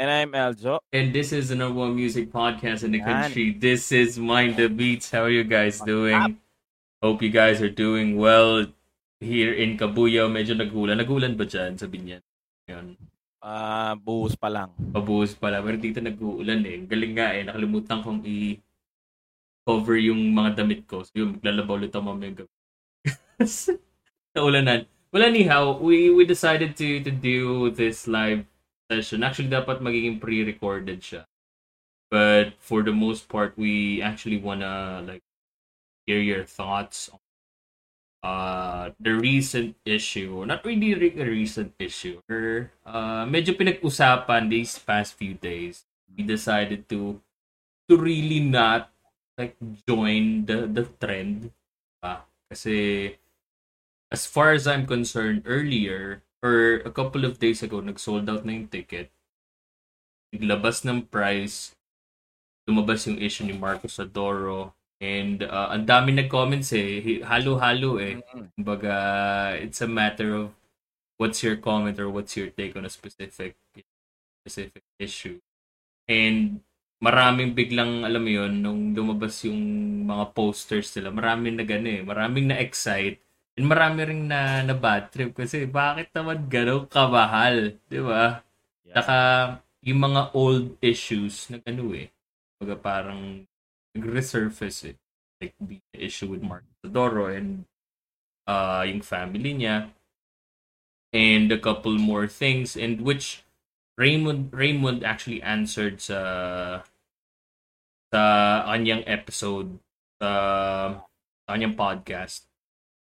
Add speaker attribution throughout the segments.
Speaker 1: And I'm Eljo.
Speaker 2: and this is the number one music podcast in the country. This is Mind the Beats. How are you guys doing? Hope you guys are doing well here in Kabuyaw. Medyo nagulan. Nagulan ba dyan sa Binyan? Yun.
Speaker 1: Ah, buhos pa lang.
Speaker 2: Pabuhos pala. Pero dito nag-uulan eh. Galing nga eh. Nakalimutan kong i- cover yung mga damit ko. So yung maglalabaw ulit ako mamaya gabi. sa ulanan. Well, anyhow, we we decided to to do this live session. Actually, dapat magiging pre-recorded siya. But for the most part, we actually wanna like hear your thoughts on uh the recent issue. Not really re- a recent issue. Uh, medyo pinag-usapan these past few days. We decided to to really not like join the the trend. Ah, kasi as far as I'm concerned, earlier, or a couple of days ago, nag-sold out na yung ticket. Naglabas ng price. Lumabas yung issue ni Marcos Adoro. And uh, ang dami nag-comments eh. Halo-halo eh. Kumbaga, it's a matter of what's your comment or what's your take on a specific specific issue. And maraming biglang, alam mo yun, nung lumabas yung mga posters nila, maraming na gano eh. Maraming na-excite. And marami rin na, na bad trip kasi bakit naman gano'ng kamahal? Di ba?
Speaker 1: Yeah.
Speaker 2: Saka yung mga old issues na ano eh. Baga parang nag-resurface eh. Like the issue with Mark Zadoro and uh, yung family niya. And a couple more things and which Raymond Raymond actually answered sa sa kanyang episode sa, sa kanyang podcast.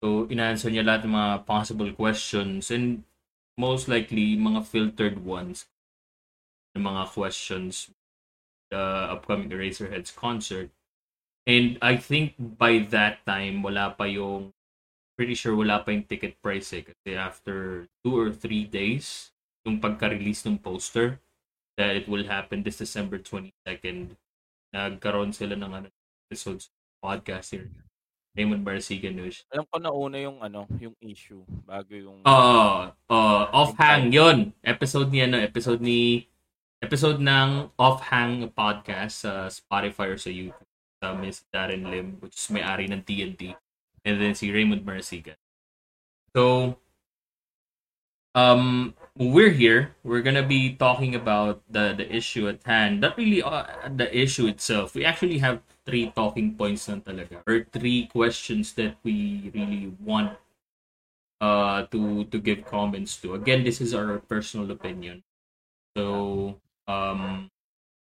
Speaker 2: So, inanswer niya lahat ng mga possible questions and most likely mga filtered ones ng mga questions the upcoming Eraserheads concert. And I think by that time, wala pa yung pretty sure wala pa yung ticket price eh. Kasi after two or three days, yung pagka-release ng poster, that it will happen this December 22nd, nagkaroon sila ng ano, episodes podcast here. Raymond Barsiga News.
Speaker 1: Alam ko na una yung ano, yung issue bago yung
Speaker 2: Oo, uh, Offhang yun. Episode ni ano, episode ni episode ng Offhang podcast sa Spotify or sa YouTube sa Miss Darren Lim which is may-ari ng TNT and then si Raymond Marasigan. So um we're here. We're gonna be talking about the the issue at hand. Not really uh, the issue itself. We actually have three talking points lang talaga or three questions that we really want uh to to give comments to. Again, this is our personal opinion. So um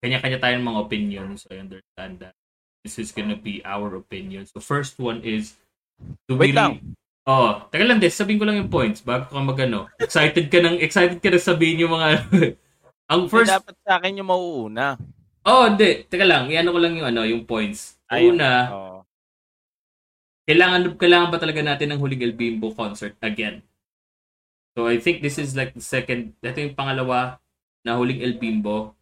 Speaker 2: kanya-kanya tayong mga opinions. I understand that. This is gonna be our opinion. So first one is do we
Speaker 1: Wait lang.
Speaker 2: Oh, teka lang, Des. Sabihin ko lang yung points bago ka magano. Excited ka nang excited ka na sabihin yung mga Ang
Speaker 1: First, dapat sa akin yung mauuna.
Speaker 2: Oh, hindi. Teka lang, iano ko lang yung ano, yung points.
Speaker 1: Ayun.
Speaker 2: Una,
Speaker 1: Oo.
Speaker 2: kailangan kailangan ba talaga natin ng huling El Bimbo concert again? So I think this is like the second, ito yung pangalawa na huling El Bimbo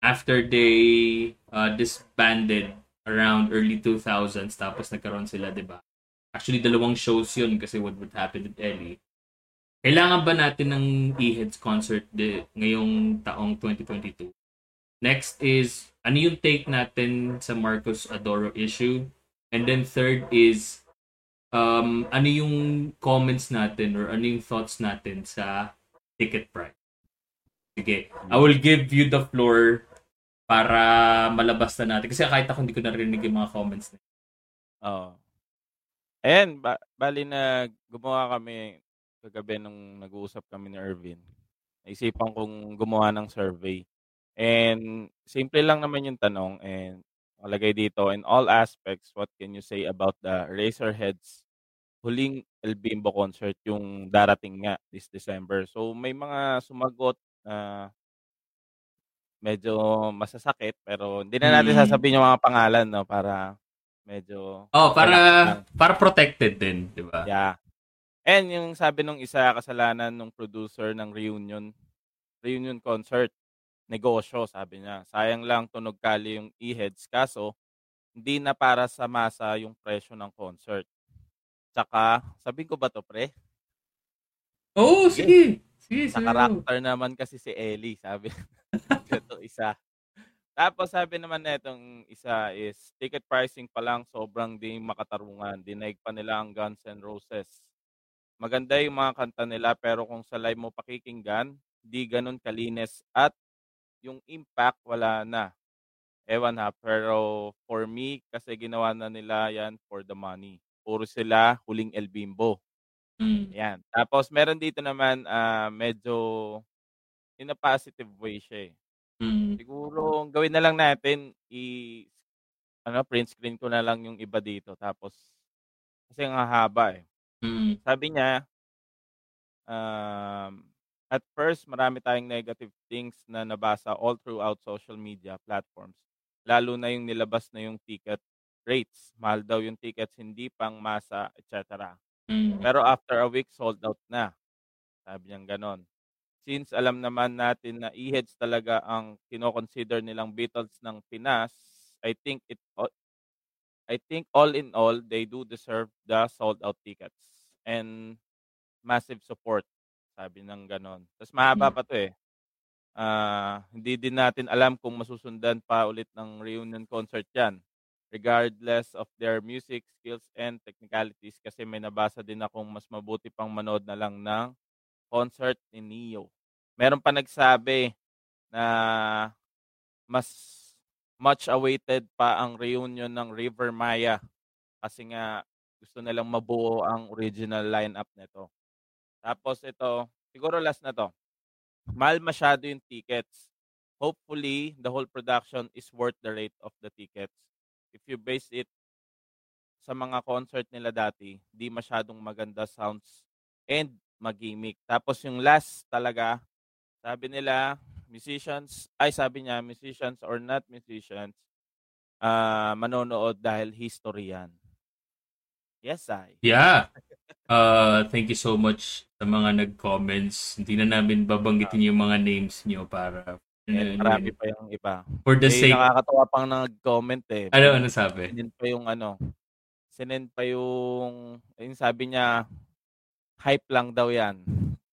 Speaker 2: after they uh, disbanded around early 2000s tapos nagkaroon sila, 'di ba? Actually dalawang shows 'yun kasi what would happen with Ellie. Kailangan ba natin ng E-Heads concert de, ngayong taong 2022? Next is ano yung take natin sa Marcos Adoro issue? And then third is um ano yung comments natin or ano yung thoughts natin sa ticket price. Sige, I will give you the floor para malabas na natin. Kasi kahit ako hindi ko narinig yung mga comments na.
Speaker 1: Oo. Ayan, ba- bali na gumawa kami kagabi nung nag-uusap kami ni Irvin. Naisipan kong gumawa ng survey. And simple lang naman yung tanong and nakalagay dito, in all aspects, what can you say about the Razorheads huling El Bimbo concert yung darating nga this December? So may mga sumagot na medyo masasakit pero hindi na natin
Speaker 2: Mm.
Speaker 1: sasabihin yung mga pangalan no para medyo
Speaker 2: Oh, para para protected din, 'di ba?
Speaker 1: Yeah. And yung sabi nung isa kasalanan nung producer ng reunion reunion concert, negosyo sabi niya. Sayang lang tunog kali yung e-heads kaso hindi na para sa masa yung presyo ng concert. Tsaka, sabihin ko ba to pre?
Speaker 2: Oh, sige. Sige,
Speaker 1: Sa
Speaker 2: sige.
Speaker 1: karakter naman kasi si Ellie, sabi. Ito isa. Tapos sabi naman na itong isa is ticket pricing pa lang sobrang di makatarungan. Dinaig pa nila ang Guns N' Roses. Maganda yung mga kanta nila pero kung sa live mo pakikinggan, di ganun kalinis at yung impact wala na. Ewan ha, pero for me, kasi ginawa na nila yan for the money. Puro sila huling El Bimbo.
Speaker 2: Mm.
Speaker 1: Yan. Tapos meron dito naman ah, medyo in a positive way siya eh.
Speaker 2: Mm.
Speaker 1: Siguro ang gawin na lang natin i ano print screen ko na lang yung iba dito tapos kasi ang haba eh.
Speaker 2: Mm.
Speaker 1: Sabi niya um, at first marami tayong negative things na nabasa all throughout social media platforms. Lalo na yung nilabas na yung ticket rates. Mahal daw yung tickets, hindi pang masa, etc.
Speaker 2: Mm.
Speaker 1: Pero after a week, sold out na. Sabi niyang ganon. Since alam naman natin na e-heads talaga ang kinoconsider nilang Beatles ng Pinas, I think it I think all in all, they do deserve the sold out tickets and massive support. Sabi ng ganon. Tapos mahaba
Speaker 2: Mm.
Speaker 1: pa to eh. Ah, hindi din natin alam kung masusundan pa ulit ng reunion concert yan regardless of their music skills and technicalities kasi may nabasa din akong mas mabuti pang manood na lang ng concert ni Neo. Meron pa nagsabi na mas much awaited pa ang reunion ng River Maya kasi nga gusto nilang mabuo ang original lineup nito. Tapos ito, siguro last na to. Mahal masyado yung tickets. Hopefully, the whole production is worth the rate of the tickets if you base it sa mga concert nila dati, di masyadong maganda sounds and magimik. Tapos yung last talaga, sabi nila, musicians, ay sabi niya, musicians or not musicians, ah manonood dahil history yan. Yes, I.
Speaker 2: Yeah. Uh, thank you so much sa mga nag-comments. Hindi na namin babanggitin yung mga names nyo para
Speaker 1: And marami pa yung iba.
Speaker 2: for the
Speaker 1: May
Speaker 2: sake
Speaker 1: nakakatawa pang nag-comment eh.
Speaker 2: ano ano sabi
Speaker 1: Sinend pa yung ano, sinend pa yung, yung sabi niya, hype lang daw yan.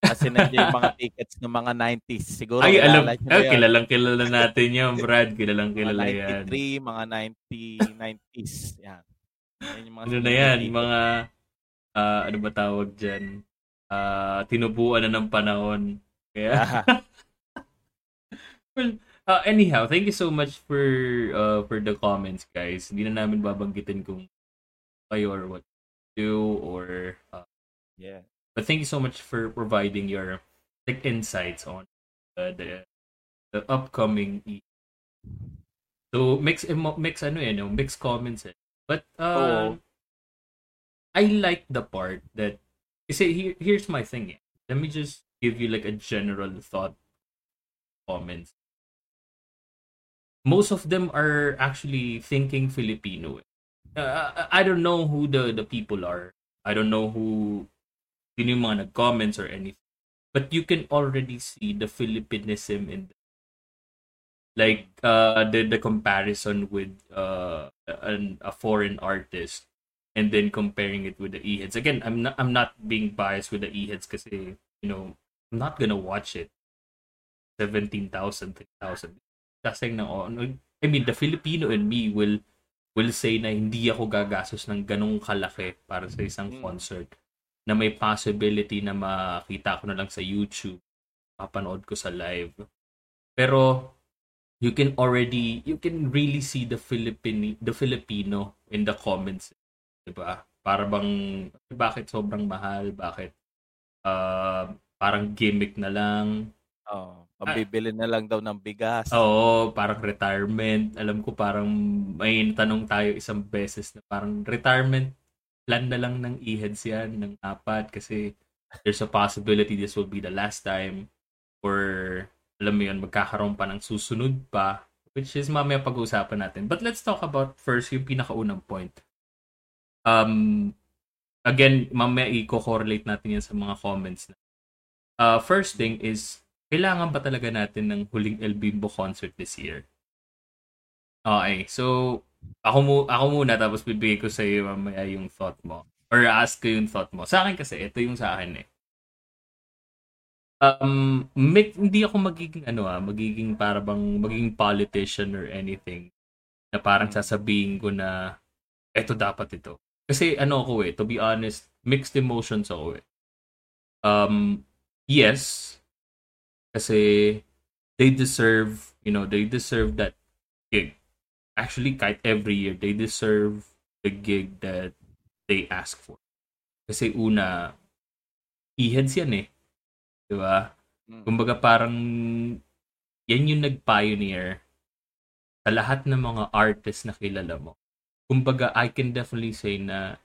Speaker 1: Kasi nandiyan yung mga tickets ng mga 90s. Siguro
Speaker 2: ay alam
Speaker 1: na
Speaker 2: ah,
Speaker 1: yan.
Speaker 2: kilalang kilala natin yan Brad kilalang
Speaker 1: Mga
Speaker 2: kilala yan
Speaker 1: 93, mga 90, 90s. Yan. Yan yung mga
Speaker 2: ano na yan
Speaker 1: dito.
Speaker 2: mga ah, ano ba tawag dyan Ah, tinubuan na ng panahon kaya well uh, anyhow thank you so much for uh, for the comments guys hindi na namin babanggitin kung kayo or what you do or uh,
Speaker 1: yeah.
Speaker 2: But thank you so much for providing your like insights on uh, the the upcoming E. So mix emo- mix ano yan, no? mix comments eh. But uh,
Speaker 1: Oo.
Speaker 2: I like the part that kasi here, here's my thing. Eh. Let me just give you like a general thought comments. Most of them are actually thinking Filipino. eh. Uh, I I don't know who the the people are. I don't know who sino yung mga nag-comments or anything. But you can already see the Philippinism in the, like uh the the comparison with uh an, a foreign artist and then comparing it with the e-heads. Again, I'm not I'm not being biased with the e-heads kasi you know, I'm not gonna watch it. 17,000, 3,000. Kasi na oh, ano, I mean, the Filipino in me will will say na hindi ako gagastos ng ganong kalaki para sa isang
Speaker 1: Mm.
Speaker 2: concert na may possibility na makita ko na lang sa YouTube, mapanood ko sa live. Pero you can already you can really see the Filipino the Filipino in the comments, 'di ba? Para bang bakit sobrang mahal, bakit uh, parang gimmick na lang.
Speaker 1: Oh, pambibili na lang daw ng bigas.
Speaker 2: Oo, parang retirement. Alam ko parang may tanong tayo isang beses na parang retirement plan na lang ng e-heads yan, ng apat kasi there's a possibility this will be the last time or alam mo yun, magkakaroon pa ng susunod pa, which is mamaya pag-uusapan natin. But let's talk about first yung pinakaunang point. Um, again, mamaya i-correlate natin yan sa mga comments. Na. Uh, first thing is, kailangan ba talaga natin ng huling El Bimbo concert this year? Okay, so ako mo ako muna tapos bibigay ko sa iyo mamaya yung thought mo or ask ko yung thought mo. Sa akin kasi ito yung sa akin eh um, may, hindi ako magiging ano ah, magiging para bang magiging politician or anything na parang sasabihin ko na eto dapat ito. Kasi ano ako eh, to be honest, mixed emotions ako eh. Um, yes, kasi they deserve, you know, they deserve that. Actually, kahit every year, they deserve the gig that they ask for. Kasi una, e-heads yan eh. Di ba? Mm. Kumbaga parang yan yung nag-pioneer sa lahat ng mga artists na kilala mo. Kumbaga, I can definitely say na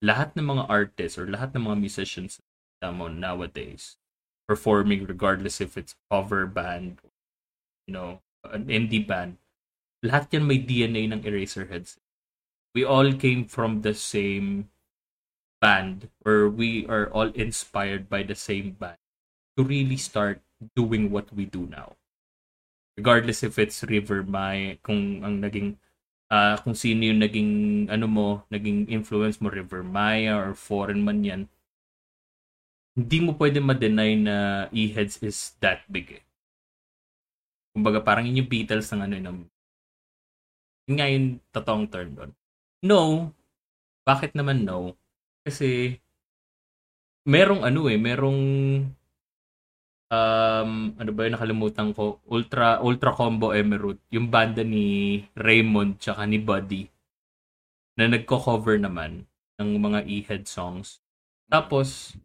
Speaker 2: lahat ng mga artists or lahat ng mga musicians mo nowadays performing regardless if it's cover band, you know, an indie band, lahat yan may DNA ng Eraserheads. We all came from the same band or we are all inspired by the same band to really start doing what we do now. Regardless if it's River Mai, kung ang naging uh, kung sino yung naging ano mo, naging influence mo River Maya or foreign man yan. Hindi mo pwede ma-deny na E-Heads is that big eh. Kumbaga parang yun yung Beatles ng ano ng yun nga yung totoong term doon. No. Bakit naman no? Kasi merong ano eh, merong um, ano ba yung nakalimutan ko, Ultra Ultra Combo Emerald, yung banda ni Raymond tsaka ni Buddy na nagko-cover naman ng mga e-head songs. Tapos,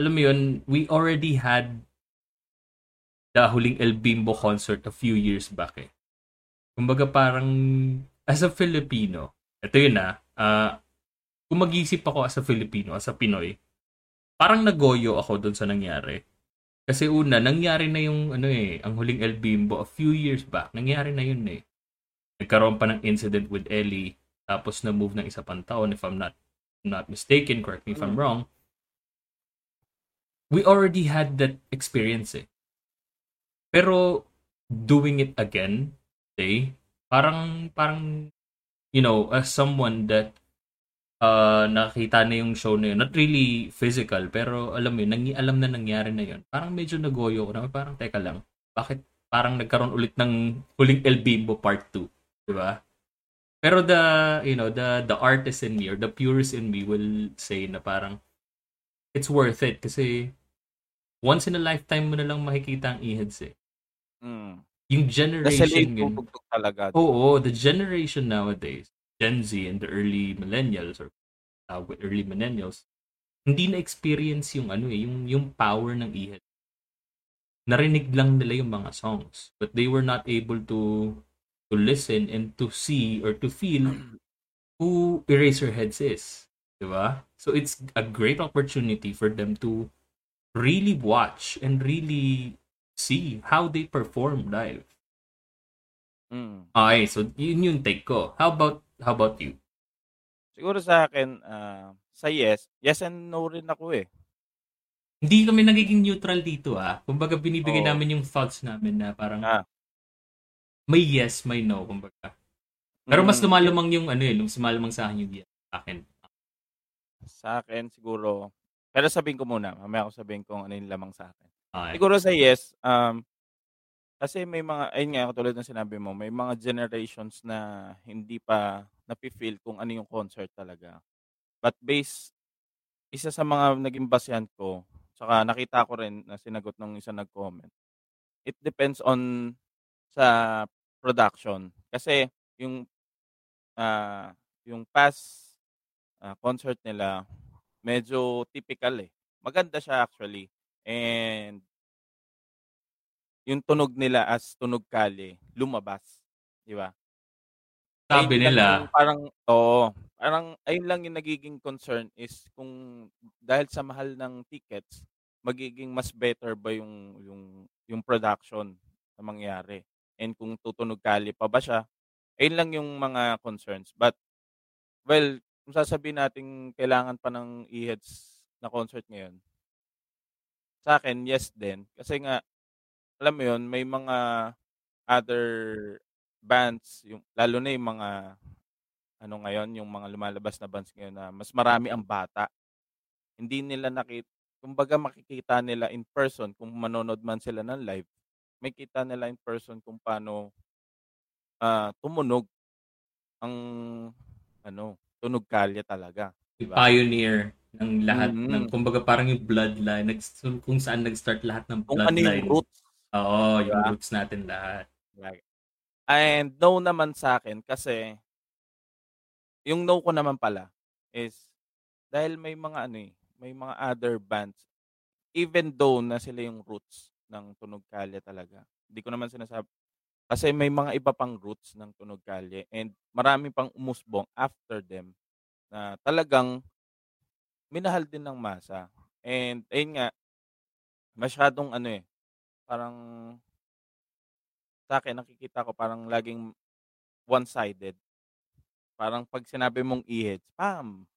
Speaker 2: alam mo yun, we already had the huling El Bimbo concert a few years back eh. Kumbaga parang, as a Filipino, ito yun ah, uh, kung mag-isip ako as a Filipino, as a Pinoy, parang nagoyo ako doon sa nangyari kasi una, nangyari na yung ano eh, ang huling El Bimbo a few years back. Nangyari na yun eh. Nagkaroon pa ng incident with Ellie. Tapos na-move ng isa pang taon if I'm not not mistaken. Correct me if I'm mm. wrong. We already had that experience eh. Pero doing it again, say, parang parang you know, as someone that uh, nakita na yung show na yun. Not really physical, pero alam mo yun, nang, alam na nangyari na yun. Parang medyo nagoyo ko na, parang teka lang, bakit parang nagkaroon ulit ng huling El Bimbo part 2, di ba? Pero the, you know, the the artist in me or the purist in me will say na parang it's worth it kasi once in a lifetime mo na lang makikita ang e-heads eh.
Speaker 1: Mm.
Speaker 2: Yung generation
Speaker 1: yun. talaga.
Speaker 2: Oo, the generation nowadays Gen Z and the early millennials or uh, early millennials, hindi na experience yung ano eh, yung yung power ng iHead. Narinig lang nila yung mga songs, but they were not able to to listen and to see or to feel who Eraserheads is. Diba? So it's a great opportunity for them to really watch and really see how they perform live.
Speaker 1: Mm.
Speaker 2: Okay, so yun yung take ko. How about How about you?
Speaker 1: Siguro sa akin, uh, sa yes, yes and no rin ako eh.
Speaker 2: Hindi kami nagiging neutral dito ah. Kumbaga binibigay Oo. namin yung thoughts namin na parang Ah. may yes, may no, kumbaga. Pero mas Mm, lumalumang yung ano eh, mas lumalumang sa akin yung yes sa akin.
Speaker 1: Sa akin siguro pero sabihin ko muna, mamaya ako sabihin kung ano yung lamang sa akin.
Speaker 2: Okay.
Speaker 1: Siguro sa yes, um, kasi may mga ayun nga katulad ng sinabi mo, may mga generations na hindi pa nafi-feel kung ano yung concert talaga. But based isa sa mga naging basehan ko, saka nakita ko rin na sinagot ng isa nag-comment. It depends on sa production. Kasi yung uh, yung past uh, concert nila medyo typical eh. Maganda siya actually. And yung tunog nila as tunog kali lumabas, 'di ba?
Speaker 2: Sabi Ayun nila.
Speaker 1: yung parang oo, parang ayun lang yung nagiging concern is kung dahil sa mahal ng tickets, magiging mas better ba yung yung yung production na mangyari. And kung tutunog kali pa ba siya, ayun lang yung mga concerns. But, well, kung sasabihin natin kailangan pa ng e-heads na concert ngayon, sa akin, yes din. Kasi nga, alam mo yun, may mga other bands, yung, lalo na yung mga ano ngayon, yung mga lumalabas na bands ngayon na mas marami ang bata. Hindi nila nakita, kumbaga makikita nila in person kung manonood man sila ng live, may kita nila in person kung paano uh, tumunog ang ano, tunog kalye talaga.
Speaker 2: Diba? Pioneer ng lahat mm-hmm. ng kumbaga parang yung bloodline nag, kung saan nag-start lahat ng bloodline. Kung ano yung
Speaker 1: roots.
Speaker 2: Oo, diba? yung roots natin lahat.
Speaker 1: Right. And no naman sa akin kasi yung no ko naman pala is dahil may mga ano eh, may mga other bands, even though na sila yung roots ng Tunog Kalye talaga. Hindi ko naman sinasabi, kasi may mga iba pang roots ng Tunog Kalye and marami pang umusbong after them na talagang minahal din ng masa. And ayun nga, masyadong ano eh, parang sa akin nakikita ko parang laging one-sided. Parang pag sinabi mong e-heads, pam,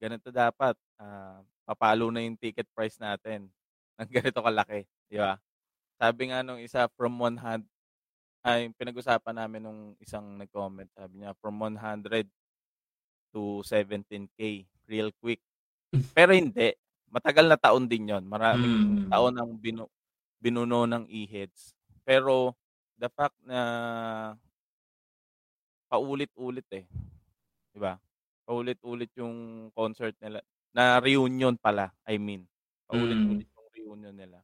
Speaker 1: ganito dapat, ah, papalo na yung ticket price natin ng ganito kalaki, di ba? Sabi nga nung isa from 100 ay pinag-usapan namin nung isang nag-comment, sabi niya from 100 to 17k real quick. Pero hindi, matagal na taon din 'yon. Maraming mm. taon ang binu binuno ng e-heads. Pero the fact na paulit-ulit eh. 'Di ba? paulit-ulit yung concert nila. Na reunion pala, I mean. Paulit-ulit mm. yung reunion nila.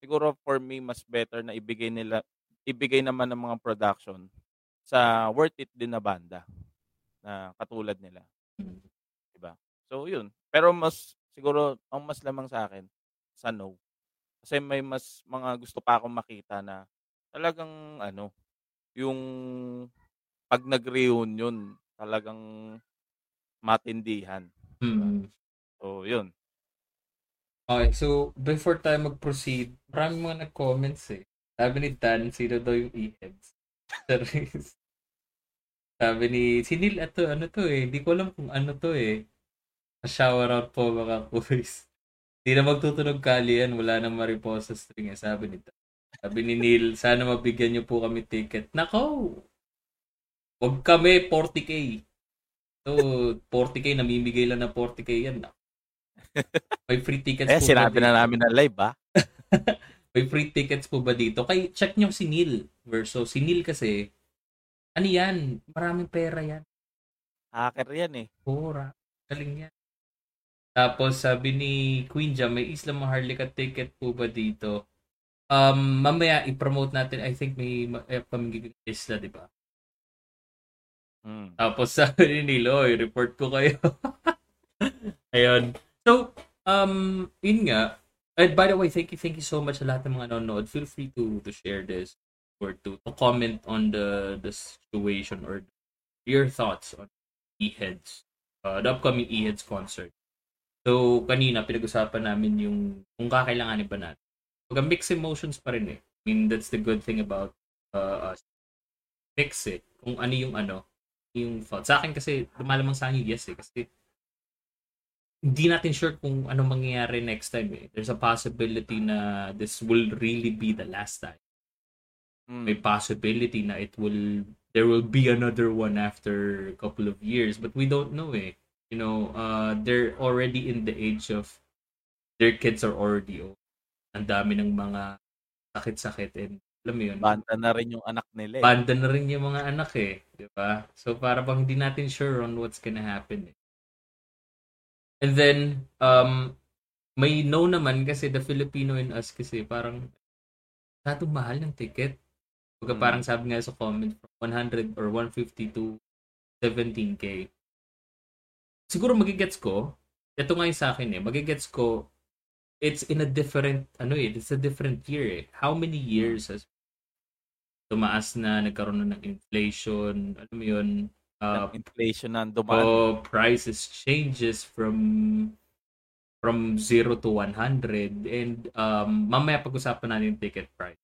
Speaker 1: Siguro for me, mas better na ibigay nila, ibigay naman ng mga production sa worth it din na banda na katulad nila. Mm. Diba? So, yun. Pero mas, siguro, ang mas lamang sa akin, sa no. Kasi may mas mga gusto pa akong makita na talagang, ano, yung pag nag-reunion, talagang matindihan.
Speaker 2: Mm.
Speaker 1: So, yun.
Speaker 2: Okay, so before tayo mag-proceed, marami mga nag-comments eh. Sabi ni Dan, sino daw yung e-heads? Sabi ni, sinil ito, ano to eh. Hindi ko alam kung ano to eh. Shower out po mga kuys. Hindi na magtutunog kali yan. Wala nang mariposa string eh. Sabi ni. Sabi ni Neil, sana mabigyan niyo po kami ticket. Nako! Huwag kami, 40k. So, 40k, namimigay lang ng 40k yan. Na. May free tickets
Speaker 1: eh, po sinabi na namin na live, ba?
Speaker 2: May free tickets po ba dito? Kay, check nyo si Neil. Verso, si Neil kasi, ano yan? Maraming pera yan.
Speaker 1: Hacker yan eh.
Speaker 2: Pura. Galing yan. Tapos sabi ni Queen Jam, may Isla Maharlika ticket po ba dito? Um, mamaya i-promote natin. I think may eh, pamigiging isla, di ba?
Speaker 1: Mm.
Speaker 2: Tapos sabi ni Niloy, report ko kayo. Ayun. So, um, yun nga. And by the way, thank you, thank you so much sa lahat ng mga nanonood. Feel free to to share this or to, to comment on the the situation or your thoughts on E-Heads, uh, the upcoming E-Heads concert. So, kanina, pinag-usapan namin yung kung kakailanganin ba natin. Pag mixed emotions pa rin eh. I mean, that's the good thing about uh, us. Mix it. Kung ano yung ano, yung thought. Sa akin kasi, lumalamang sa akin yes eh. Kasi, hindi natin sure kung ano mangyayari next time eh. There's a possibility na this will really be the last time. Mm. May possibility na it will, there will be another one after a couple of years. But we don't know eh. You know, uh, they're already in the age of, their kids are already old. Ang dami ng mga sakit-sakit and alam mo yun?
Speaker 1: Banda na rin yung anak nila
Speaker 2: eh. Banda na rin yung mga anak eh. Di ba? So, para bang hindi natin sure on what's gonna happen eh. And then, um, may no naman kasi the Filipino in us kasi parang masyadong mahal ng ticket. Pagka hmm. parang sabi nga sa comment, from 100 or 150 to 17K. Siguro magigets ko, ito nga yung sa akin eh, magigets ko, it's in a different, ano eh, it's a different year eh. How many years has tumaas na, nagkaroon na ng inflation, alam mo yun,
Speaker 1: uh, inflation na dumaan.
Speaker 2: Oh, prices changes from from 0 to 100 and um, mamaya pag-usapan natin yung ticket price.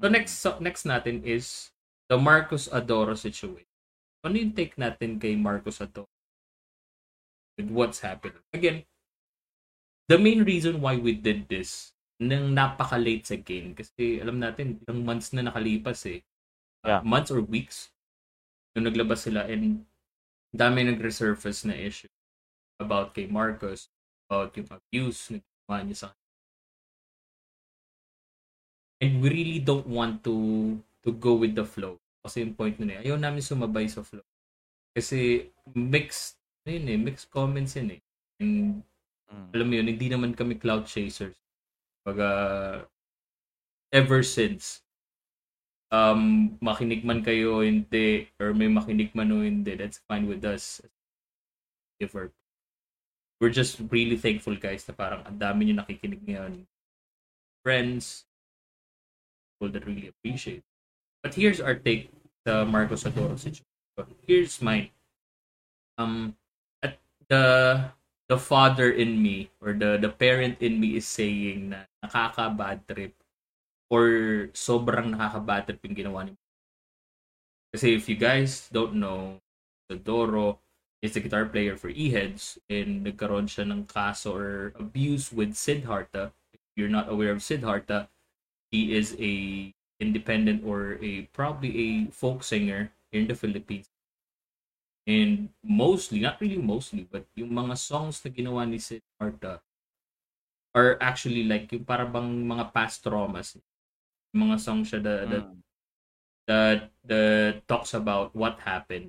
Speaker 2: So next so, next natin is the Marcos Adoro situation. Ano yung take natin kay Marcos Adoro? With what's happening? Again, the main reason why we did this nang napaka-late sa game kasi alam natin ilang months na nakalipas eh.
Speaker 1: Yeah.
Speaker 2: months or weeks nung naglabas sila and dami nag-resurface na issue about kay Marcos about yung abuse na ginawa niya sa And we really don't want to to go with the flow. Kasi yung point nun eh, ayaw namin sumabay sa flow. Kasi mixed, yun eh, mixed comments yun eh. And
Speaker 1: Mm.
Speaker 2: alam mo yun, hindi naman kami cloud chasers. Baga, ever since, um, makinig man kayo hindi, or may makinig man o hindi, that's fine with us. Giver. We're just really thankful guys na parang ang dami nyo nakikinig ngayon. Friends, people that really appreciate. But here's our take sa Marcos Adoro situation. Here's mine. Um, the the father in me or the the parent in me is saying na nakaka bad trip or sobrang nakaka bad trip yung ginawa ni Kasi if you guys don't know, the Doro is the guitar player for E-Heads and nagkaroon siya ng kaso or abuse with Siddhartha. If you're not aware of Siddhartha, he is a independent or a probably a folk singer in the Philippines. And mostly, not really mostly, but yung mga songs na ginawa ni Siddhartha are actually like yung para bang mga past traumas. Yung mga songs siya that, that,
Speaker 1: Mm.
Speaker 2: that, that talks about what happened.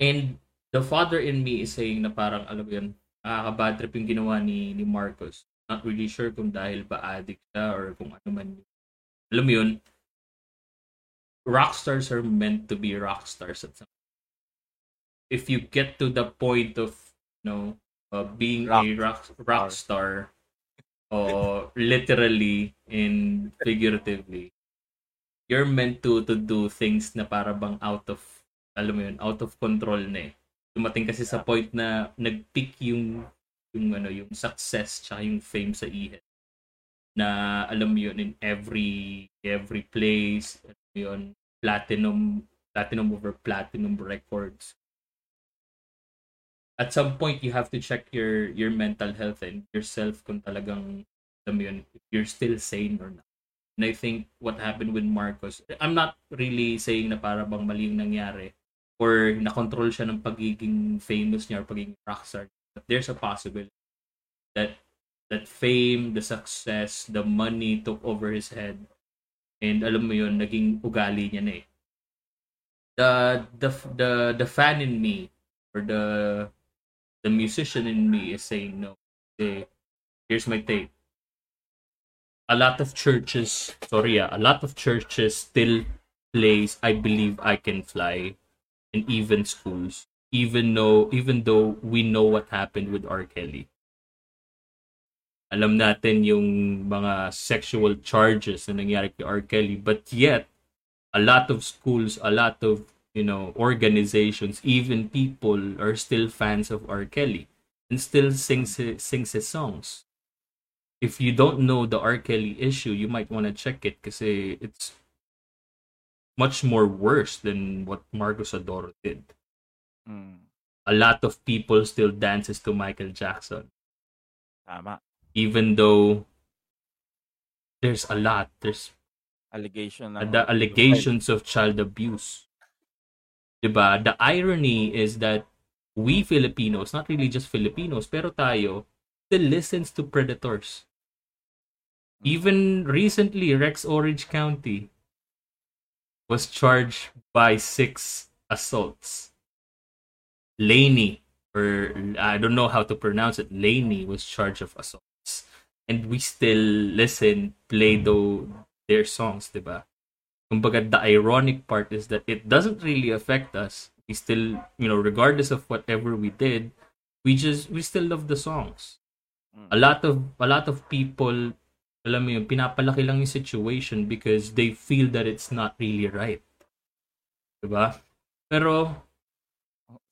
Speaker 2: And the father in me is saying na parang, alam mo yun, nakaka-bad trip yung ginawa ni, ni Marcos. Not really sure kung dahil ba addict siya or kung ano man. Alam mo yun, rock stars are meant to be rock stars at some if you get to the point of you know uh, being a rock rock star. or literally and figuratively you're meant to to do things na para bang out of alam mo yun out of control na eh. Dumating kasi sa point na nag-peak yung yung ano yung success tsaka yung fame sa ihe na alam mo yun in every every place alam mo yun platinum platinum over platinum records at some point you have to check your your mental health and yourself kung talagang alam yun, if you're still sane or not. And I think what happened with Marcos, I'm not really saying na para bang mali yung nangyari or na-control siya ng pagiging famous niya or pagiging rockstar. But there's a possibility that that fame, the success, the money took over his head. And alam mo yun, naging ugali niya na eh. The, the, the, the fan in me or the the musician in me is saying no. Okay, here's my take. A lot of churches, sorry, yeah, a lot of churches still plays I believe I can fly and even schools even though even though we know what happened with R. Kelly. Alam natin yung mga sexual charges na nangyari kay R. Kelly but yet a lot of schools, a lot of you know, organizations, even people are still fans of R. Kelly and still sings sings his songs. If you don't know the R. Kelly issue, you might want to check it because it's much more worse than what Marcos Adoro did.
Speaker 1: Mm.
Speaker 2: A lot of people still dances to Michael Jackson,
Speaker 1: Tama.
Speaker 2: even though there's a lot. There's
Speaker 1: Allegation
Speaker 2: the allegations of child abuse. Diba? The irony is that we Filipinos, not really just Filipinos, pero tayo, still listens to predators. Even recently, Rex Orange County was charged by six assaults. Laney, or I don't know how to pronounce it, Laney was charged of assaults. And we still listen, play though their songs, diba? Kumbaga, the ironic part is that it doesn't really affect us. We still, you know, regardless of whatever we did, we just, we still love the songs. A lot of, a lot of people, alam mo yun, pinapalaki lang yung situation because they feel that it's not really right. Diba? Pero,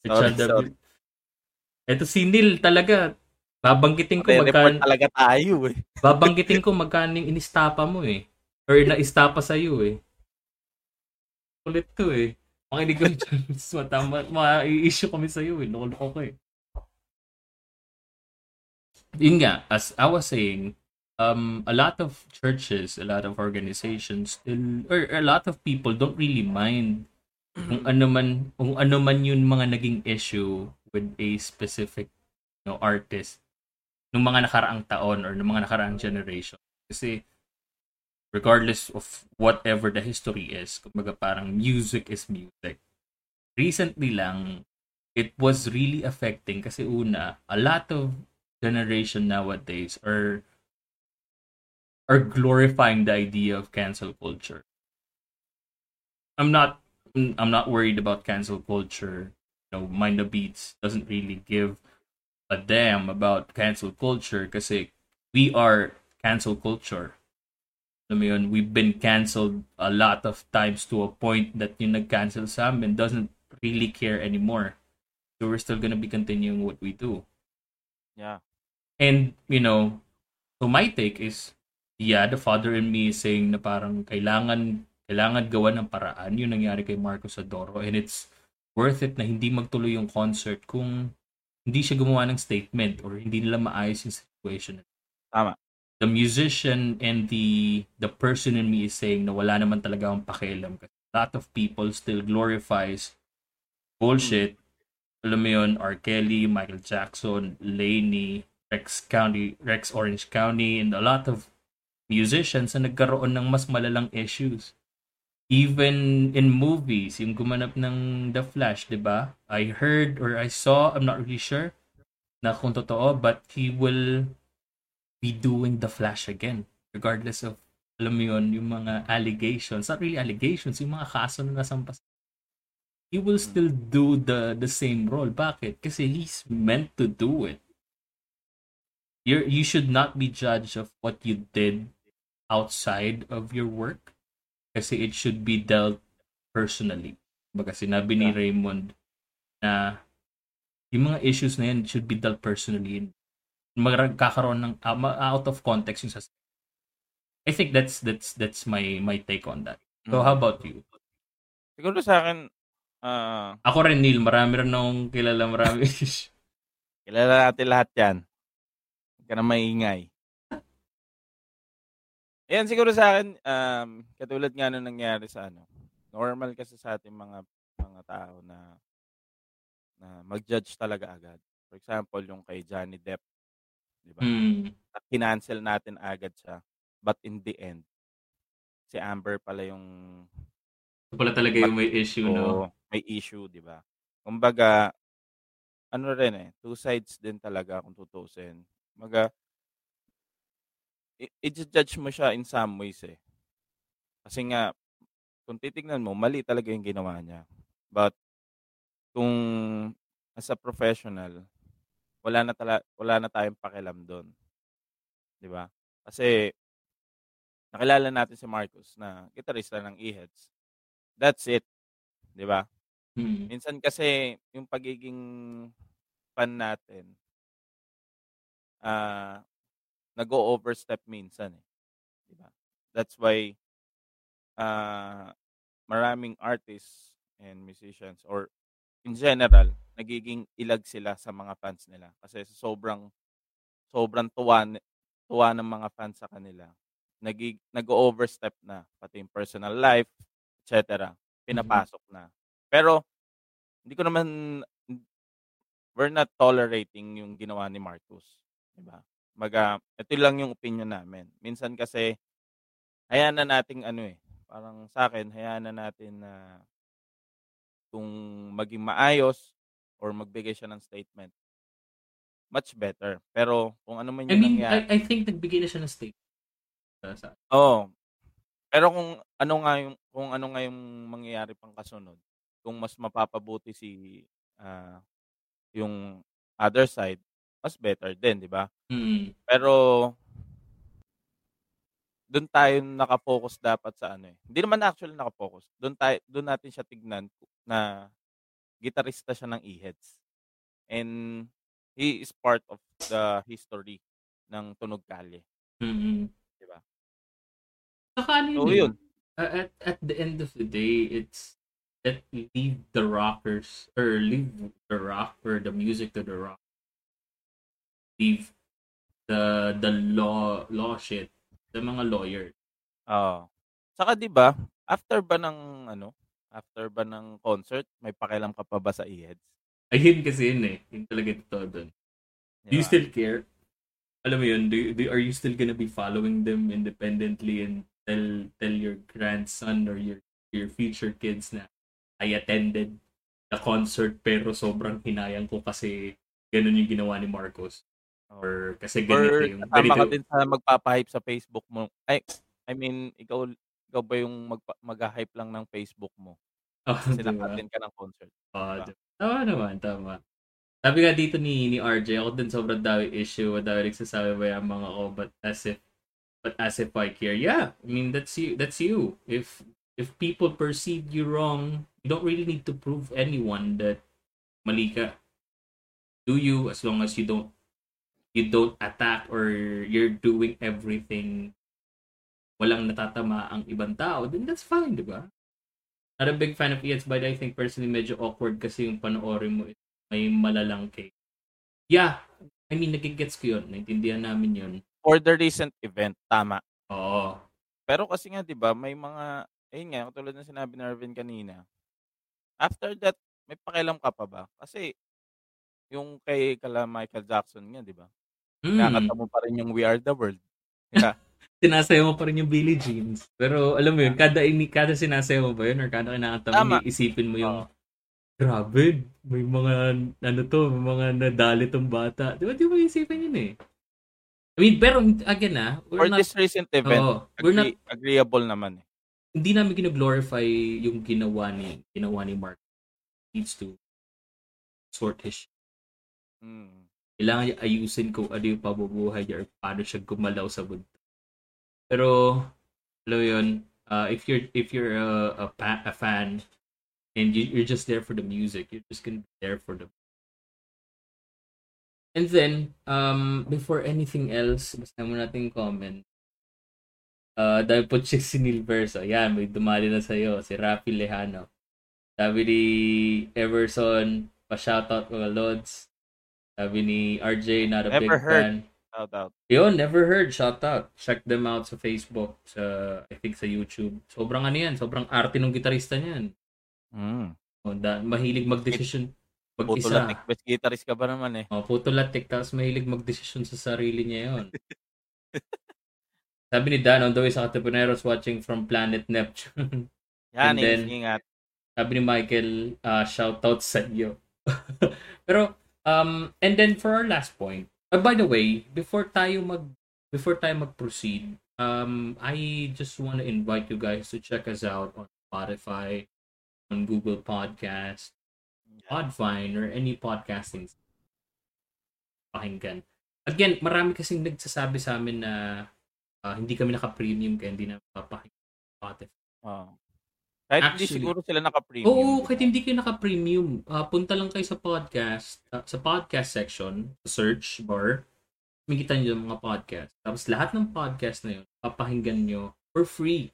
Speaker 1: Sorry,
Speaker 2: Richard
Speaker 1: sorry.
Speaker 2: W. Ito si Neil talaga, Babanggitin ko
Speaker 1: Magre-report
Speaker 2: magkano
Speaker 1: talaga tayo eh.
Speaker 2: babanggitin ko magkano yung inistapa mo eh. Or na-istapa sa iyo eh. Ulit to eh. Makinig ko dyan. Matama, ma-issue kami sa iyo eh. Loko-loko ko eh. Yun nga, as I was saying, um, a lot of churches, a lot of organizations, still, or a lot of people don't really mind kung ano man, kung ano man yung mga naging issue with a specific you know, artist ng mga nakaraang taon or ng mga nakaraang generation. Kasi regardless of whatever the history is, kumbaga parang music is music. Recently lang, it was really affecting kasi una, a lot of generation nowadays are are glorifying the idea of cancel culture. I'm not I'm not worried about cancel culture. You know, Mind the Beats doesn't really give a damn about cancel culture kasi we are cancel culture. Alam mo yun, we've been canceled a lot of times to a point that yung nag-cancel sa amin doesn't really care anymore. So we're still gonna be continuing what we do.
Speaker 1: Yeah.
Speaker 2: And, you know, so my take is, yeah, the father in me is saying na parang kailangan, kailangan gawa ng paraan yung nangyari kay Marcos Adoro and it's worth it na hindi magtuloy yung concert kung hindi siya gumawa ng statement or hindi nila maayos yung situation.
Speaker 1: Tama.
Speaker 2: The musician and the the person in me is saying na wala naman talaga akong pakialam kasi a lot of people still glorifies bullshit. Alam mo yun, R. Kelly, Michael Jackson, Laney, Rex County, Rex Orange County, and a lot of musicians na nagkaroon ng mas malalang issues. Even in movies, yung gumanap ng The Flash, di ba? I heard or I saw, I'm not really sure na kung totoo, but he will be doing The Flash again. Regardless of, alam mo yun, yung mga allegations. Not really allegations, yung mga kaso na nasampas. He will hmm. still do the the same role. Bakit? Kasi he's meant to do it. You're, you should not be judged of what you did outside of your work kasi it should be dealt personally. Baga sinabi ni Raymond na yung mga issues na yan should be dealt personally. Magkakaroon ng uh, out of context yung sa I think that's that's that's my my take on that. So
Speaker 1: Mm.
Speaker 2: how about you?
Speaker 1: Siguro sa akin, ah,
Speaker 2: Ako rin Neil, marami rin akong kilala marami.
Speaker 1: kilala natin lahat yan. Huwag ka na maingay. Ayan, siguro sa akin, um, katulad nga nung nangyari sa ano, normal kasi sa ating mga mga tao na na mag-judge talaga agad. For example, yung kay Johnny Depp, di ba?
Speaker 2: Hmm.
Speaker 1: At kinancel natin agad siya. But in the end, si Amber pala yung
Speaker 2: Ito pala talaga yung may issue, no?
Speaker 1: May issue, di ba? Kumbaga, ano rin eh, two sides din talaga kung tutusin. Maga, i-judge mo siya in some ways eh. Kasi nga, kung titignan mo, mali talaga yung ginawa niya. But, kung as a professional, wala na tala, wala na tayong pakialam doon. 'Di ba? Kasi nakilala natin si Marcos na gitarista ng E-Heads. That's it. 'Di ba?
Speaker 2: Hmm.
Speaker 1: Minsan kasi yung pagiging fan natin ah nag-o-overstep minsan eh. 'Di ba? That's why ah maraming artists and musicians or in general nagiging ilag sila sa mga fans nila kasi sobrang sobrang tuwa tuwa ng mga fans sa kanila. Nagig nag-overstep na pati yung personal life, etc. Pinapasok na. Pero hindi ko naman we're not tolerating yung ginawa ni Marcus, 'di ba? Maga ito lang yung opinion namin. Minsan kasi hayaan na nating ano eh, parang sa akin hayaan na natin na kung maging maayos or magbigay siya ng statement much better. Pero kung ano man
Speaker 2: I
Speaker 1: yung
Speaker 2: mean,
Speaker 1: nangyari,
Speaker 2: I, I think nagbigay na siya ng statement. Uh, sa-
Speaker 1: Oo. Pero kung ano nga yung kung ano nga yung mangyayari pang kasunod, kung mas mapapabuti si ah, yung other side, mas better din, di ba?
Speaker 2: Hmm.
Speaker 1: Pero doon tayo nakafocus dapat sa ano eh. Hindi naman actually nakafocus. Doon tayo doon natin siya tignan na gitarista siya ng E-Heads. And he is part of the history ng Tunog Kalye.
Speaker 2: Mm-mm.
Speaker 1: Diba?
Speaker 2: Saka ano
Speaker 1: So,
Speaker 2: yun,
Speaker 1: yun.
Speaker 2: uh, at, at the end of the day, it's let leave the rockers or leave the rock or the music to the rock. Leave the the law law shit the mga lawyers.
Speaker 1: Oo. Saka 'di ba, after ba ng ano, after ba ng concert, may pakialam ka pa ba sa e-heads?
Speaker 2: Ayun kasi yun eh. Yun talaga totoo doon. Do you
Speaker 1: Diba?
Speaker 2: still care? Alam mo yun, do, do, are you still gonna be following them independently and tell tell your grandson or your your future kids na I attended the concert pero sobrang hinayang ko kasi ganun yung ginawa ni Marcos.
Speaker 1: Oo.
Speaker 2: Or kasi
Speaker 1: Or
Speaker 2: ganito yung
Speaker 1: kasama ka
Speaker 2: ganito,
Speaker 1: din sa magpapa-hype sa Facebook mo. Ay, I mean, ikaw ikaw ba yung magpa, mag-hype lang ng Facebook mo?
Speaker 2: Oh,
Speaker 1: Kasi
Speaker 2: diba?
Speaker 1: naka-attend ka ng concert.
Speaker 2: Oh,
Speaker 1: Diba?
Speaker 2: Tama naman, tama. Sabi nga dito ni ni RJ, ako din sobrang dami issue, dami nagsasabi ba yung mga ko, but as if but as if I care. Yeah, I mean that's you. That's you. If if people perceive you wrong, you don't really need to prove anyone that mali ka. Do you as long as you don't you don't attack or you're doing everything walang natatama ang ibang tao, then that's fine, di ba? Not a big fan of ES, but I think personally medyo awkward kasi yung panoorin mo may malalang case. Yeah, I mean, nagigets ko yun. Naintindihan namin yun.
Speaker 1: For the recent event, tama.
Speaker 2: Oo.
Speaker 1: Pero kasi nga 'di ba, may mga ayun nga, katulad ng sinabi ni Arvin kanina. After that, may pakialam ka pa ba? Kasi yung kay kala Michael Jackson nga, 'di ba?
Speaker 2: Mm.
Speaker 1: Nakakanta mo pa rin yung We Are the World. Yeah.
Speaker 2: Sinasayaw mo pa rin yung Billie Jeans. Pero alam mo yun, kada, ini, kada sinasayaw mo ba yun or kada kinakanta mo, isipin mo yung
Speaker 1: Oo.
Speaker 2: grabe, may mga, ano to, may mga nadali tong bata. Di ba, di ba isipin yun eh? I mean, pero again ah,
Speaker 1: For
Speaker 2: we're not,
Speaker 1: this recent event,
Speaker 2: Oo. we're not
Speaker 1: agree- agreeable naman eh.
Speaker 2: hindi namin gina-glorify yung ginawa ni ginawa ni Mark. Needs to sort his shit.
Speaker 1: Mm.
Speaker 2: Kailangan niya ayusin kung ano yung pabubuhay niya or paano siya gumalaw sa mundo. Pero, alam yun, uh, if you're if you're a, a, a fan and you, you're just there for the music, you're just gonna be there for the And then, um, before anything else, basta mo natin comment. Uh, dahil po si Sinilverso, yan, may dumali na sa'yo, si Rafi Lejano. Sabi ni Everson, pa-shoutout mga Lods. Sabi ni RJ, not a
Speaker 1: Never
Speaker 2: big
Speaker 1: heard.
Speaker 2: fan.
Speaker 1: Shout out.
Speaker 2: Yun, never heard. Shout out. Check them out sa Facebook, sa, I think sa YouTube. Sobrang ano yan, sobrang arte ng gitarista niyan.
Speaker 1: Mm.
Speaker 2: O, da, mahilig mag-decision
Speaker 1: Puto
Speaker 2: mag-isa.
Speaker 1: latik. Best guitarist ka ba naman eh?
Speaker 2: O, puto latik, tapos mahilig mag-decision sa sarili niya yun. Sabi ni Dan, on the way sa Katapuneros watching from Planet Neptune.
Speaker 1: Yan,
Speaker 2: And then-
Speaker 1: ingat.
Speaker 2: Sabi ni Michael, uh, shout out sa iyo. Pero, um, and then for our last point, uh, by the way, before tayo mag, before tayo mag-proceed, um, I just want to invite you guys to check us out on Spotify, on Google Podcast, Podvine, or any podcasting pakinggan. Again, marami kasing nagsasabi sa amin na ah, hindi kami naka-premium kaya hindi na papakinggan sa Spotify.
Speaker 1: Oo. Kahit hindi
Speaker 2: Actually-
Speaker 1: siguro sila naka-premium.
Speaker 2: Oo, kahit hindi kayo naka-premium, ah, punta lang kayo sa podcast, ah, sa podcast section, sa search bar, makikita nyo yung mga podcast. Tapos lahat ng podcast na yun, papahinggan nyo for free.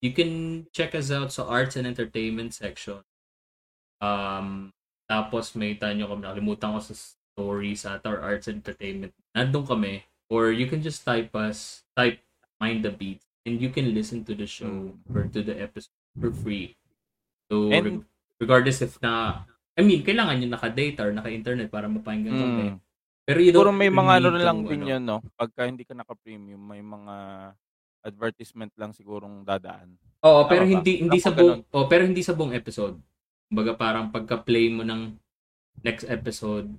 Speaker 2: You can check us out sa arts and entertainment section. Um, tapos may tayo kami, nakalimutan ko sa stories at our arts and entertainment. Nandun kami. Or you can just type us, type Mind the Beat, and you can listen to the show or to the episode for free. So,
Speaker 1: And-
Speaker 2: reg- regardless if na, I mean, kailangan nyo naka-data or naka-internet para mapakinggan.
Speaker 1: Mm.
Speaker 2: Pero you
Speaker 1: Siguro may mga ano lang
Speaker 2: to,
Speaker 1: din
Speaker 2: ano,
Speaker 1: yun, no? Pagka hindi ka naka-premium, may mga advertisement lang sigurong dadaan.
Speaker 2: Oo, pero
Speaker 1: Tama ba?
Speaker 2: hindi hindi sa buong oh, pero hindi sa buong episode. Kumbaga parang pagka-play mo ng next episode,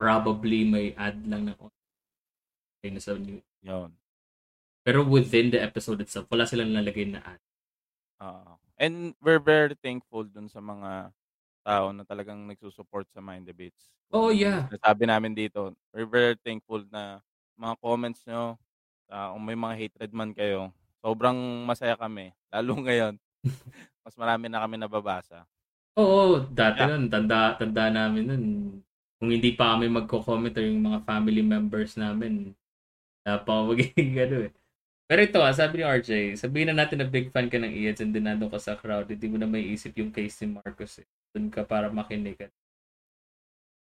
Speaker 2: probably may ad lang na okay na sa new.
Speaker 1: Yun.
Speaker 2: Pero within the episode itself, wala silang nalagay na ad.
Speaker 1: Oo. And we're very thankful dun sa mga tao na talagang nagsusupport sa Mind the Beats.
Speaker 2: Oh, yeah.
Speaker 1: Sabi namin dito, we're very thankful na mga comments nyo, ah, kung may mga hatred man kayo, sobrang masaya kami. Lalo ngayon, mas marami na kami nababasa.
Speaker 2: Oo, dati
Speaker 1: Yeah.
Speaker 2: nun, tanda, tanda namin nun. kung hindi pa kami magko-comment or yung mga family members namin, na pa magiging ano eh. Pero ito ah, sabi ni RJ, sabihin na natin na big fan ka ng Ieds and nandun ka sa crowd, hindi mo na may isip yung case ni Marcos eh. Doon ka para makinig at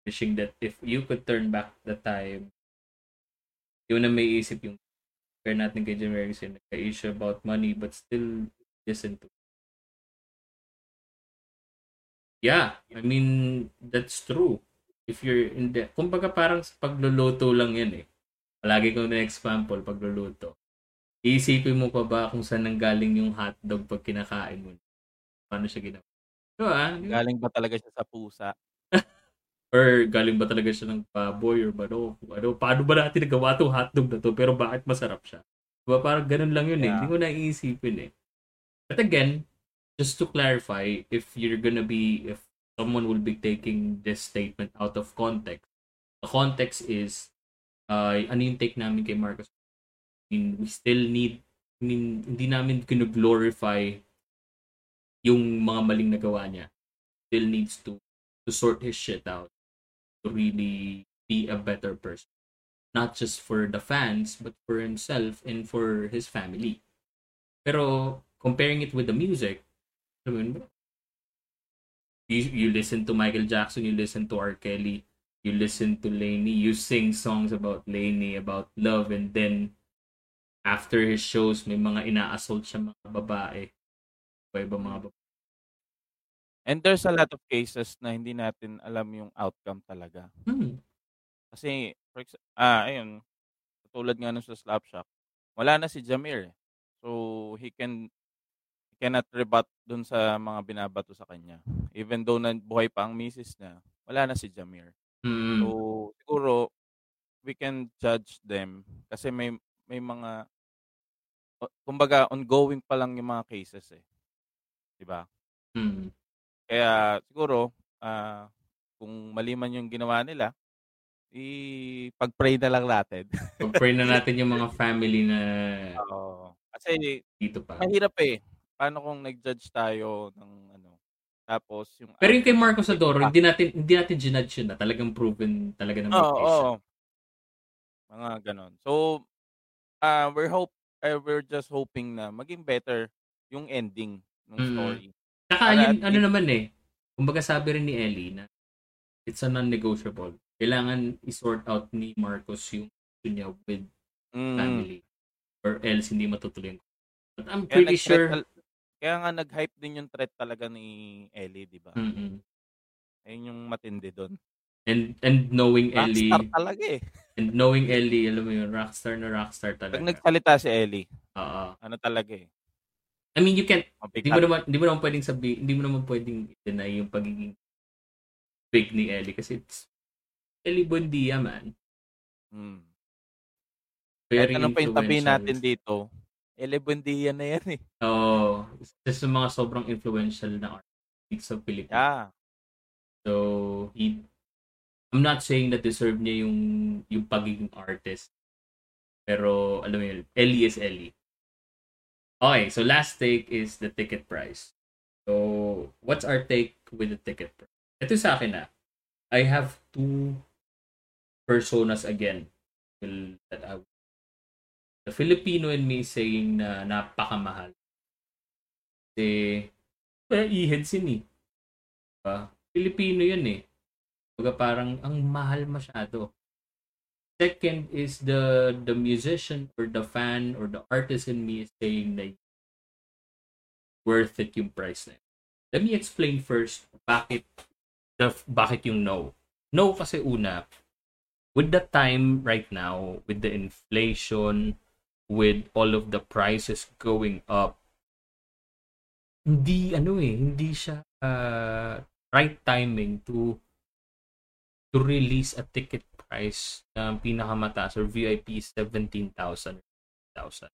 Speaker 2: wishing that if you could turn back the time, yun na may isip yung compare natin kay Jim Erickson, nagka-issue about money but still listen to. Yeah, I mean, that's true. If you're in the, kumbaga parang pagluluto lang yan eh. Palagi kong na-example, pagluluto. Iisipin mo pa ba kung saan nanggaling yung hotdog pag kinakain mo? Paano siya ginawa? Ah?
Speaker 1: Galing ba talaga siya sa pusa?
Speaker 2: Or galing ba talaga siya ng baboy or ba no? Ano, paano ba natin nagawa itong hotdog na to pero bakit masarap siya? Diba parang ganun lang yun eh.
Speaker 1: Yeah.
Speaker 2: Hindi ko naiisipin eh. But again, just to clarify, if you're gonna be, if someone will be taking this statement out of context, the context is, uh, ano yung take namin kay Marcos? Mean, we still need, I mean, hindi namin glorify yung mga maling nagawa niya. Still needs to to sort his shit out to really be a better person. Not just for the fans, but for himself and for his family. Pero comparing it with the music, I mean, you, you listen to Michael Jackson, you listen to R. Kelly, you listen to Lainey, you sing songs about Lainey, about love, and then after his shows, may mga ina-assault siya mga babae. Iba-iba mga babae.
Speaker 1: And there's a lot of cases na hindi natin alam yung outcome talaga.
Speaker 2: Hmm.
Speaker 1: Kasi, for ex- ah, ayun, tulad nga nun sa Slapshot, wala na si Jamir. eh. So, he can he cannot rebut dun sa mga binabato sa kanya. Even though na buhay pa ang misis niya, wala na si Jamir.
Speaker 2: Hmm.
Speaker 1: So, siguro, we can judge them kasi may may mga kumbaga ongoing pa lang yung mga cases eh. 'Di ba?
Speaker 2: Hmm.
Speaker 1: Kaya siguro ah kung mali man yung ginawa nila, i-pag-pray na lang natin.
Speaker 2: Pag-pray na natin yung mga family na
Speaker 1: Oo. Kasi
Speaker 2: dito pa.
Speaker 1: mahirap eh. Paano kung nag-judge tayo ng ano, tapos yung
Speaker 2: Pero yung kay Marcos Adoro, hindi natin hindi natin ginudge yun na talagang proven talaga na may
Speaker 1: Oo,
Speaker 2: siya.
Speaker 1: oo. Mga ganon. So, ah we're hope eh, we're just hoping na maging better yung ending ng
Speaker 2: Mm.
Speaker 1: story.
Speaker 2: Saka
Speaker 1: Para
Speaker 2: yun, ano naman eh, kumbaga sabi rin ni Ellie na it's a non-negotiable. Kailangan i-sort out ni Marcos yung issue niya with
Speaker 1: Mm.
Speaker 2: family. Or else hindi matutuloy. yung- But I'm
Speaker 1: Kaya
Speaker 2: pretty sure
Speaker 1: tal- kaya nga nag-hype din yung threat talaga ni Ellie, di ba?
Speaker 2: Mm-mm.
Speaker 1: Ayun yung matindi doon.
Speaker 2: And and knowing Ellie
Speaker 1: Rockstar talaga eh.
Speaker 2: and knowing Ellie, alam mo yun, rockstar na rockstar
Speaker 1: Pag
Speaker 2: talaga.
Speaker 1: nagsalita si Ellie,
Speaker 2: Oo.
Speaker 1: ano talaga eh.
Speaker 2: I mean, you can't Hindi mo naman hindi mo naman pwedeng sabi, hindi mo naman pwedeng deny yung pagiging big ni Ellie kasi it's Ellie Buendia, man.
Speaker 1: Mm. Kahit
Speaker 2: Very
Speaker 1: ano pa yung tabi natin dito, Ellie Buendia na yan eh.
Speaker 2: Oo. Just yung mga sobrang influential na artists sa Pilipinas.
Speaker 1: Yeah.
Speaker 2: So, he I'm not saying that deserve niya yung yung pagiging artist. Pero, alam mo yun, Ellie is Ellie. Okay, so last take is the ticket price. So, what's our take with the ticket price? Ito sa akin na. I have two personas again that I The Filipino in me saying na napakamahal. Kasi, eh, iheads yun eh. Diba? Filipino yun eh. Baga parang ang mahal masyado. Second is the the musician or the fan or the artist in me is saying na worth it yung price na. Let me explain first bakit the bakit yung no. No kasi una, with the time right now, with the inflation, with all of the prices going up, hindi ano eh, hindi siya uh, right timing to to release a ticket price na pinakamataas or VIP 17,000 1,000.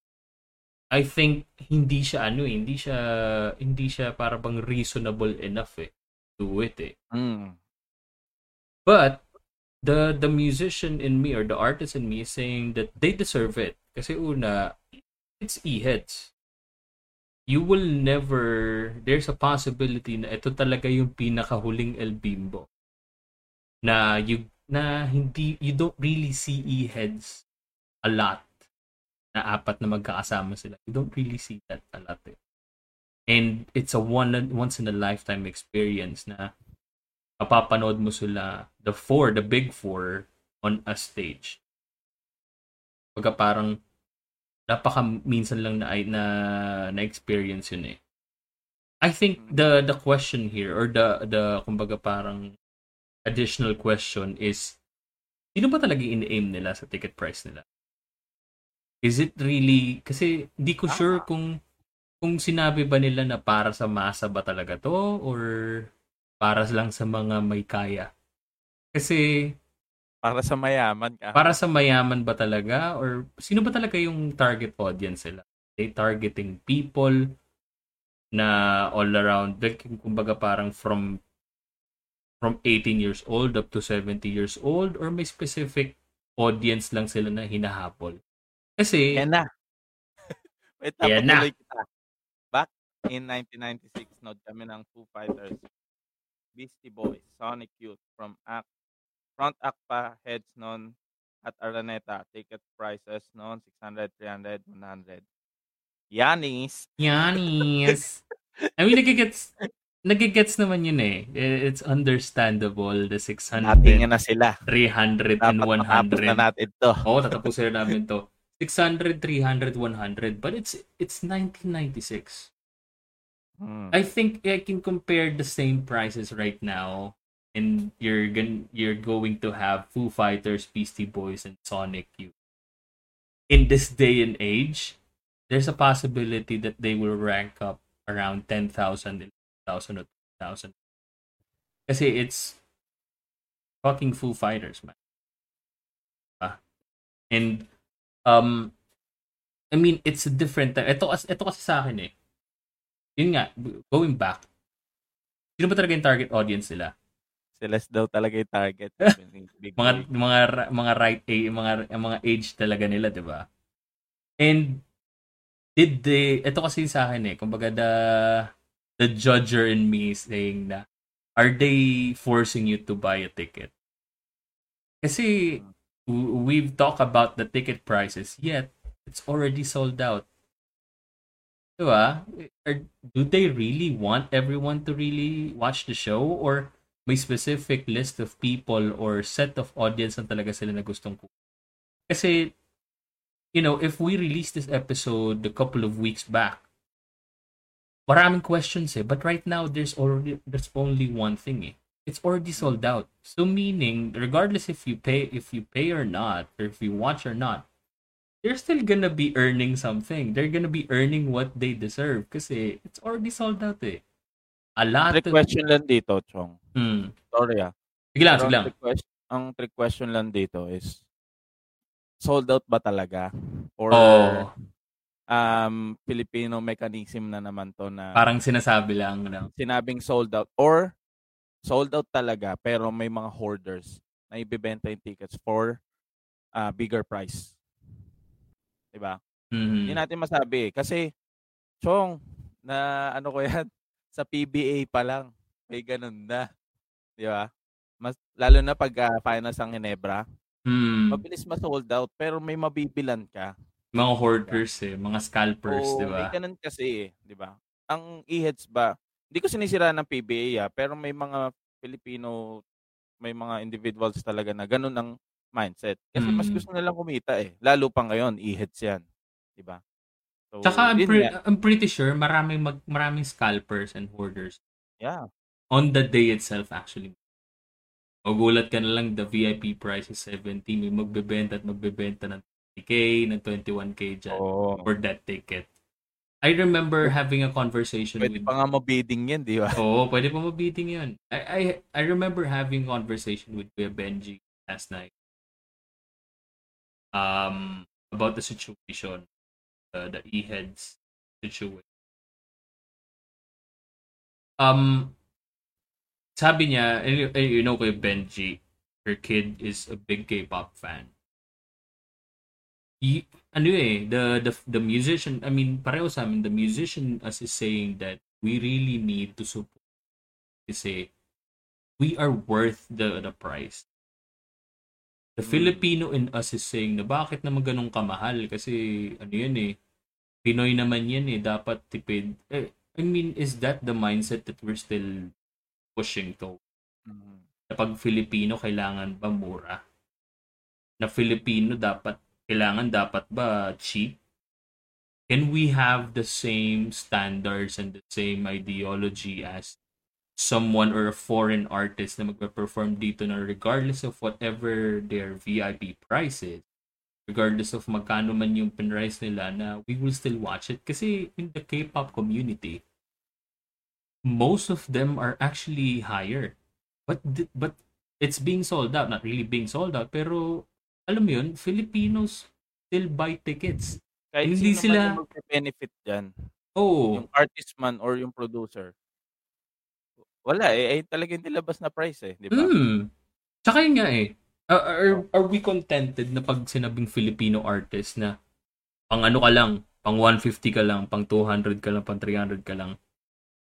Speaker 2: I think hindi siya ano eh, hindi siya hindi siya para bang reasonable enough eh to it eh.
Speaker 1: Mm.
Speaker 2: But the the musician in me or the artist in me is saying that they deserve it. Kasi una, it's e-heads. You will never, there's a possibility na ito talaga yung pinakahuling El Bimbo. Na you na hindi you don't really see e-heads a lot na apat na magkakasama sila. You don't really see that a lot. Eh. And it's a one once in a lifetime experience na mapapanood mo sila the four, the big four on a stage. Pagka parang napaka minsan lang na na na experience yun eh. I think the the question here or the the kumbaga parang additional question is sino ba talaga in-aim nila sa ticket price nila? Is it really kasi hindi ko sure kung kung sinabi ba nila na para sa masa ba talaga to or para lang sa mga may kaya. Kasi
Speaker 1: para sa mayaman ka.
Speaker 2: Para sa mayaman ba talaga or sino ba talaga yung target audience nila? They targeting people na all around, like, kumbaga parang from from 18 years old up to 70 years old or may specific audience lang sila na hinahabol. Kasi
Speaker 1: Yan na. Wait,
Speaker 2: Yan na.
Speaker 1: kita. Back in 1996, nod kami ng Foo Fighters. Beastie Boys, Sonic Youth from act front act pa heads noon at Araneta. Ticket prices noon 600, 300, 100. Yanis.
Speaker 2: Yanis. I mean, nagigets, nagigets naman yun eh. It's understandable, the 600,
Speaker 1: Natingin na sila.
Speaker 2: 300,
Speaker 1: Dapat
Speaker 2: and
Speaker 1: matapos
Speaker 2: 100.
Speaker 1: na natin to.
Speaker 2: Oo, oh, tatapusin na namin to. 600, 300, 100. But it's it's 1996.
Speaker 1: Hmm.
Speaker 2: I think I can compare the same prices right now and you're going you're going to have Foo Fighters, Beastie Boys and Sonic Youth. In this day and age, there's a possibility that they will rank up around 10,000, 11,000 or 2,000. Kasi it's fucking Foo Fighters, man. Ah. And um I mean, it's a different ito ito kasi sa akin eh. Yun nga, going back. Sino ba talaga yung target audience nila?
Speaker 1: Sila daw talaga yung target.
Speaker 2: Mga mga mga right age, mga mga age talaga nila, 'di ba? And did they ito kasi sa akin eh, kumbaga the the judger in me saying na are they forcing you to buy a ticket? Kasi we've talked about the ticket prices yet it's already sold out. Diba? Do they really want everyone to really watch the show or may specific list of people or set of audience na talaga sila na gustong ku. Kasi, you know, if we release this episode a couple of weeks back, maraming questions eh. But right now, there's already, there's only one thing eh. It's already sold out. So meaning, regardless if you pay, if you pay or not, or if you watch or not, they're still gonna be earning something. They're gonna be earning what they deserve kasi it's already sold out eh. A lot
Speaker 1: Trick
Speaker 2: of...
Speaker 1: question lang dito, Chong.
Speaker 2: Hmm.
Speaker 1: Sorry ah.
Speaker 2: Sige lang, sige
Speaker 1: ang
Speaker 2: lang.
Speaker 1: trick, question, ang trick question lang dito is sold out ba talaga? Or
Speaker 2: Oh,
Speaker 1: um, Filipino mechanism na naman to na
Speaker 2: parang sinasabi lang. No?
Speaker 1: sinabing sold out or sold out talaga pero may mga hoarders na ibebenta yung tickets for uh, bigger price. 'Di ba?
Speaker 2: Mhm.
Speaker 1: Hindi natin masabi eh. kasi Chong na ano ko yan sa PBA pa lang may ganun na. 'Di ba? Mas lalo na pag uh, finals ang Ginebra,
Speaker 2: Hmm.
Speaker 1: mabilis ma-sold out pero may mabibilan ka.
Speaker 2: Mga hoarders eh, mga scalpers,
Speaker 1: Oo,
Speaker 2: di ba?
Speaker 1: May ganun kasi eh, 'di ba? Ang e-heads ba, hindi ko sinisira ng PBA ah, pero may mga Filipino may mga individuals talaga na ganun ang mindset. Kasi mas
Speaker 2: Mm.
Speaker 1: gusto nilang kumita eh. Lalo pa ngayon, e-heads 'yan, 'di ba? So,
Speaker 2: Tsaka I'm, pre-. I'm pretty sure maraming mag- maraming scalpers and hoarders
Speaker 1: yeah.
Speaker 2: on the day itself actually. Magulat ka na lang the VIP price is 70, may magbebenta at magbebenta ng 20k, ng 21k dyan
Speaker 1: Oo.
Speaker 2: for that ticket. I remember having a conversation
Speaker 1: Pwede
Speaker 2: with
Speaker 1: pa nga mabidding 'yan, 'di ba?
Speaker 2: Oo, pwede pa mabiting yun. I, I, I remember having conversation with Kuya Benji last night um, about the situation, uh, the e-heads situation. Um, sabi niya, you, and you know Kuya Benji, her kid is a big K-pop fan. Y- ano eh, the, the, the musician, I mean, pareho sa amin, the musician as is saying that we really need to support kasi we are worth the the price. The
Speaker 1: Mm.
Speaker 2: Filipino in us is saying na bakit naman ganun kamahal? Kasi ano yun eh, Pinoy naman yan eh, dapat tipid. Eh, I mean, is that the mindset that we're still pushing to?
Speaker 1: Mm.
Speaker 2: Na pag Filipino, kailangan ba mura? Na Filipino, dapat, kailangan dapat ba cheap? Can we have the same standards and the same ideology as someone or a foreign artist na magpe-perform dito na regardless of whatever their VIP price is, regardless of magkano man yung pinrice nila na we will still watch it kasi in the K-pop community most of them are actually higher but but it's being sold out not really being sold out pero alam mo yun Filipinos still buy tickets
Speaker 1: Kahit
Speaker 2: Hindi sila-
Speaker 1: magbe-benefit dyan,
Speaker 2: oh
Speaker 1: yung artist man or yung producer, wala eh. Ay talaga yung nilabas na price eh. Di ba?
Speaker 2: Mm. Tsaka yun nga eh. Are, are, are we contented na pag sinabing Filipino artist na pang ano ka lang, pang 150 ka lang, pang 200 ka lang, pang 300 ka lang.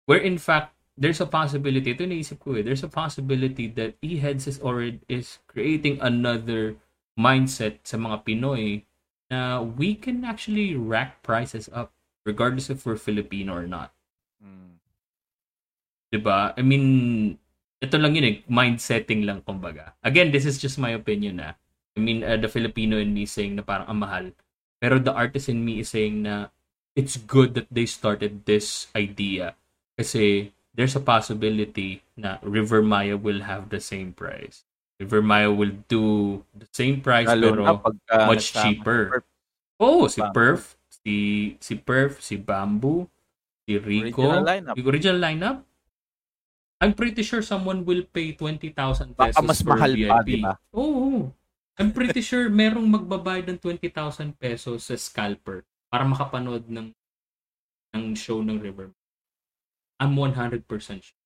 Speaker 2: Where in fact, there's a possibility, ito naisip ko eh, there's a possibility that E-Heads is already is creating another mindset sa mga Pinoy na we can actually rack prices up regardless if we're Filipino or not.
Speaker 1: Mm.
Speaker 2: 'Di ba? I mean, ito lang yun eh, mind setting lang kumbaga. Again, this is just my opinion na. I mean, uh, the Filipino in me saying na parang ang mahal. Pero the artist in me is saying na it's good that they started this idea. Kasi there's a possibility na River Maya will have the same price. Maya will do the same price
Speaker 1: Lalo
Speaker 2: pero
Speaker 1: na pagka
Speaker 2: much
Speaker 1: nagsama
Speaker 2: cheaper. Oh, si
Speaker 1: Bamboo.
Speaker 2: Perf, si si Perf, si Bamboo, si Rico,
Speaker 1: Original lineup.
Speaker 2: yung original lineup. I'm pretty sure someone will pay 20,000 pesos
Speaker 1: Baka mas
Speaker 2: per
Speaker 1: mahal pa,
Speaker 2: VIP.
Speaker 1: di ba?
Speaker 2: Oo. I'm pretty sure merong magbabayad ng 20,000 pesos sa scalper para makapanood ng ng show ng River. I'm 100% sure.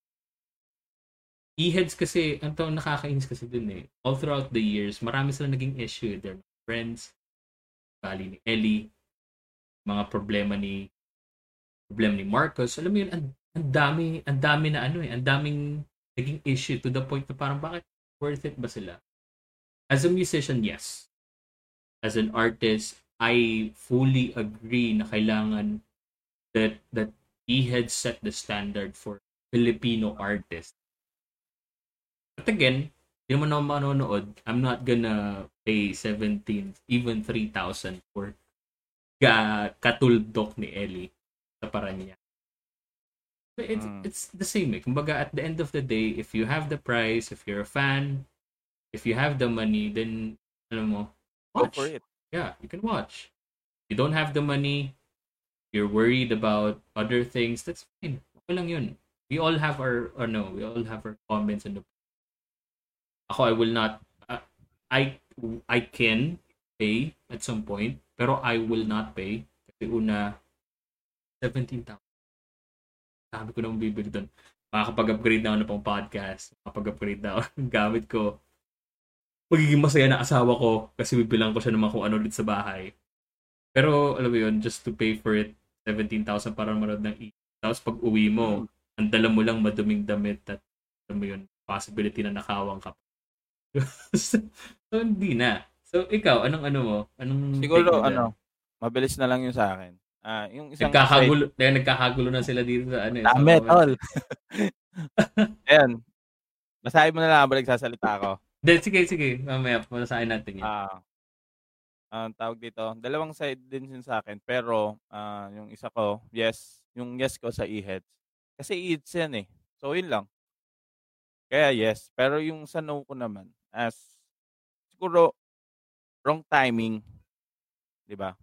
Speaker 2: E-heads kasi, ang tawag nakakainis kasi dun eh. All throughout the years, marami sila naging issue. They're friends, bali ni Ellie, mga problema ni problema ni Marcos. Alam mo yun, ang, ang dami, ang dami na ano eh, ang daming naging issue to the point na parang bakit worth it ba sila? As a musician, yes. As an artist, I fully agree na kailangan that that he had set the standard for Filipino artists. But again, hindi naman ako manonood. I'm not gonna pay 17, even 3,000 for ka katuldok ni Ellie sa Paranya. But it's,
Speaker 1: Mm.
Speaker 2: it's the same eh. Kumbaga, at the end of the day, if you have the price, if you're a fan, if you have the money, then, ano mo,
Speaker 1: Go
Speaker 2: watch.
Speaker 1: for it.
Speaker 2: Yeah, you can watch. You don't have the money, you're worried about other things, that's fine. Okay lang yun. We all have our, or no, we all have our comments and ako, I will not, uh, I, I can pay at some point, pero I will not pay. Kasi una, 17,000. Sabi ko naman bibili doon. Makakapag-upgrade na ako ng pang podcast. Makakapag-upgrade na ako gamit ko. Magiging masaya na asawa ko kasi bibilang ko siya naman kung ano ulit sa bahay. Pero, alam mo yun, just to pay for it, 17,000 para manood ng e. Tapos pag uwi mo, ang dala mo lang maduming damit at alam mo yun, possibility na nakawang ka. so, hindi na. So, ikaw, anong ano mo? Anong
Speaker 1: Siguro, ano, mabilis na lang yung sa akin. Ah, yung isang
Speaker 2: Nagkakagulo, eh, nagkakagulo na sila dito sa ano. eh,
Speaker 1: Dami,
Speaker 2: comments.
Speaker 1: tol. Ayan. Basahin mo na lang habang nagsasalita ako.
Speaker 2: Hindi, sige, sige. Mamaya, masasahin natin yun.
Speaker 1: Ah, ang tawag dito, dalawang side din yun sa akin. Pero, ah, yung isa ko, yes, yung yes ko sa e-heads. Kasi e-heads yan eh. So, yun lang. Kaya yes. Pero yung sa no ko naman, as, siguro, wrong timing. 'Di ba?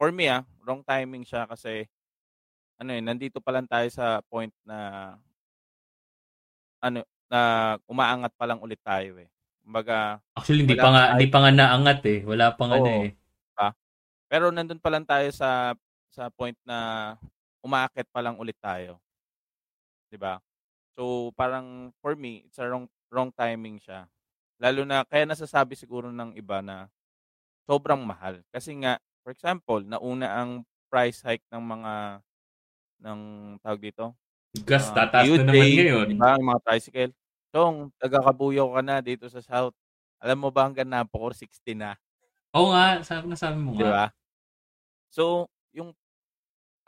Speaker 1: For me ah, wrong timing siya kasi, ano eh, nandito pa lang tayo sa point na, ano, na umaangat pa lang ulit tayo eh. Kumbaga,
Speaker 2: Actually, hindi pa nga,
Speaker 1: pa
Speaker 2: hindi pa nga naangat eh. Wala pa nga
Speaker 1: Oo.
Speaker 2: na eh.
Speaker 1: Pero nandun pa lang tayo sa sa point na umaakit pa lang ulit tayo. 'Di ba? So parang for me, it's a wrong wrong timing siya. Lalo na kaya nasasabi siguro ng iba na sobrang mahal. Kasi nga, for example, nauna ang price hike ng mga ng tawag dito.
Speaker 2: Gas,
Speaker 1: ah,
Speaker 2: tataas na naman ngayon.
Speaker 1: Di ba? Yung mga tricycle. Chong, taga-Kabuyaw ka na dito sa South. Alam mo ba hanggang Napocor 60 na?
Speaker 2: Oo nga, sabi na sabi mo
Speaker 1: Di
Speaker 2: nga.
Speaker 1: ba? So, yung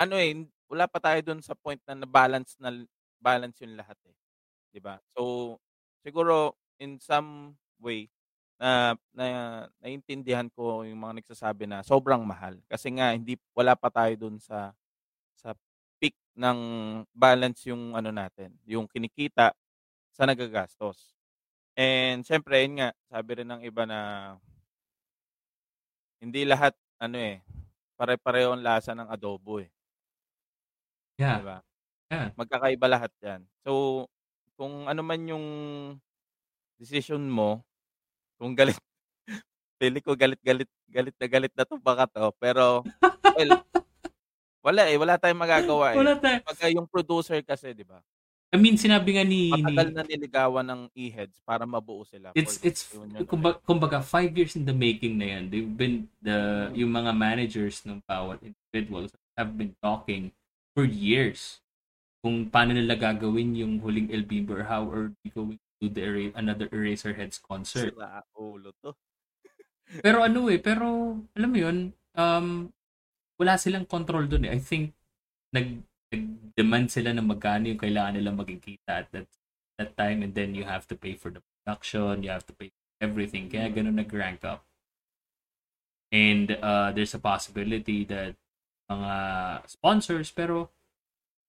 Speaker 1: ano eh, wala pa tayo dun sa point na na-balance na balance yung lahat eh. 'Di ba? So, siguro in some way na, na naiintindihan ko yung mga nagsasabi na sobrang mahal kasi nga hindi wala pa tayo dun sa sa peak ng balance yung ano natin, yung kinikita sa nagagastos. And syempre, yun nga, sabi rin ng iba na hindi lahat ano eh, pare-pareho ang lasa ng adobo eh.
Speaker 2: Yeah.
Speaker 1: Diba?
Speaker 2: Yeah.
Speaker 1: Magkakaiba lahat yan. So, kung ano man yung decision mo, kung galit, pili ko galit-galit, galit na galit na to baka to. Pero, well, wala eh. Wala tayong magagawa eh.
Speaker 2: Wala tayo.
Speaker 1: Pagka yung producer kasi, di ba?
Speaker 2: I mean, sinabi nga ni...
Speaker 1: Matagal na niligawan ng e-heads para mabuo sila.
Speaker 2: it's, it's,
Speaker 1: yun
Speaker 2: kumbaga, kumbaga, five years in the making na yan. They've been, the, yung mga managers ng bawat individuals have been talking for years kung paano nila gagawin yung huling El Bimbo or how are we going do the Era- another Eraserheads concert.
Speaker 1: Sira ulo to.
Speaker 2: Pero ano eh, pero alam mo yun, um, wala silang control dun eh. I think nag, nag-demand sila na magkano yung kailangan nila magkikita at that, that time and then you have to pay for the production, you have to pay for everything. Kaya ganun nag-rank up. And uh, there's a possibility that mga sponsors pero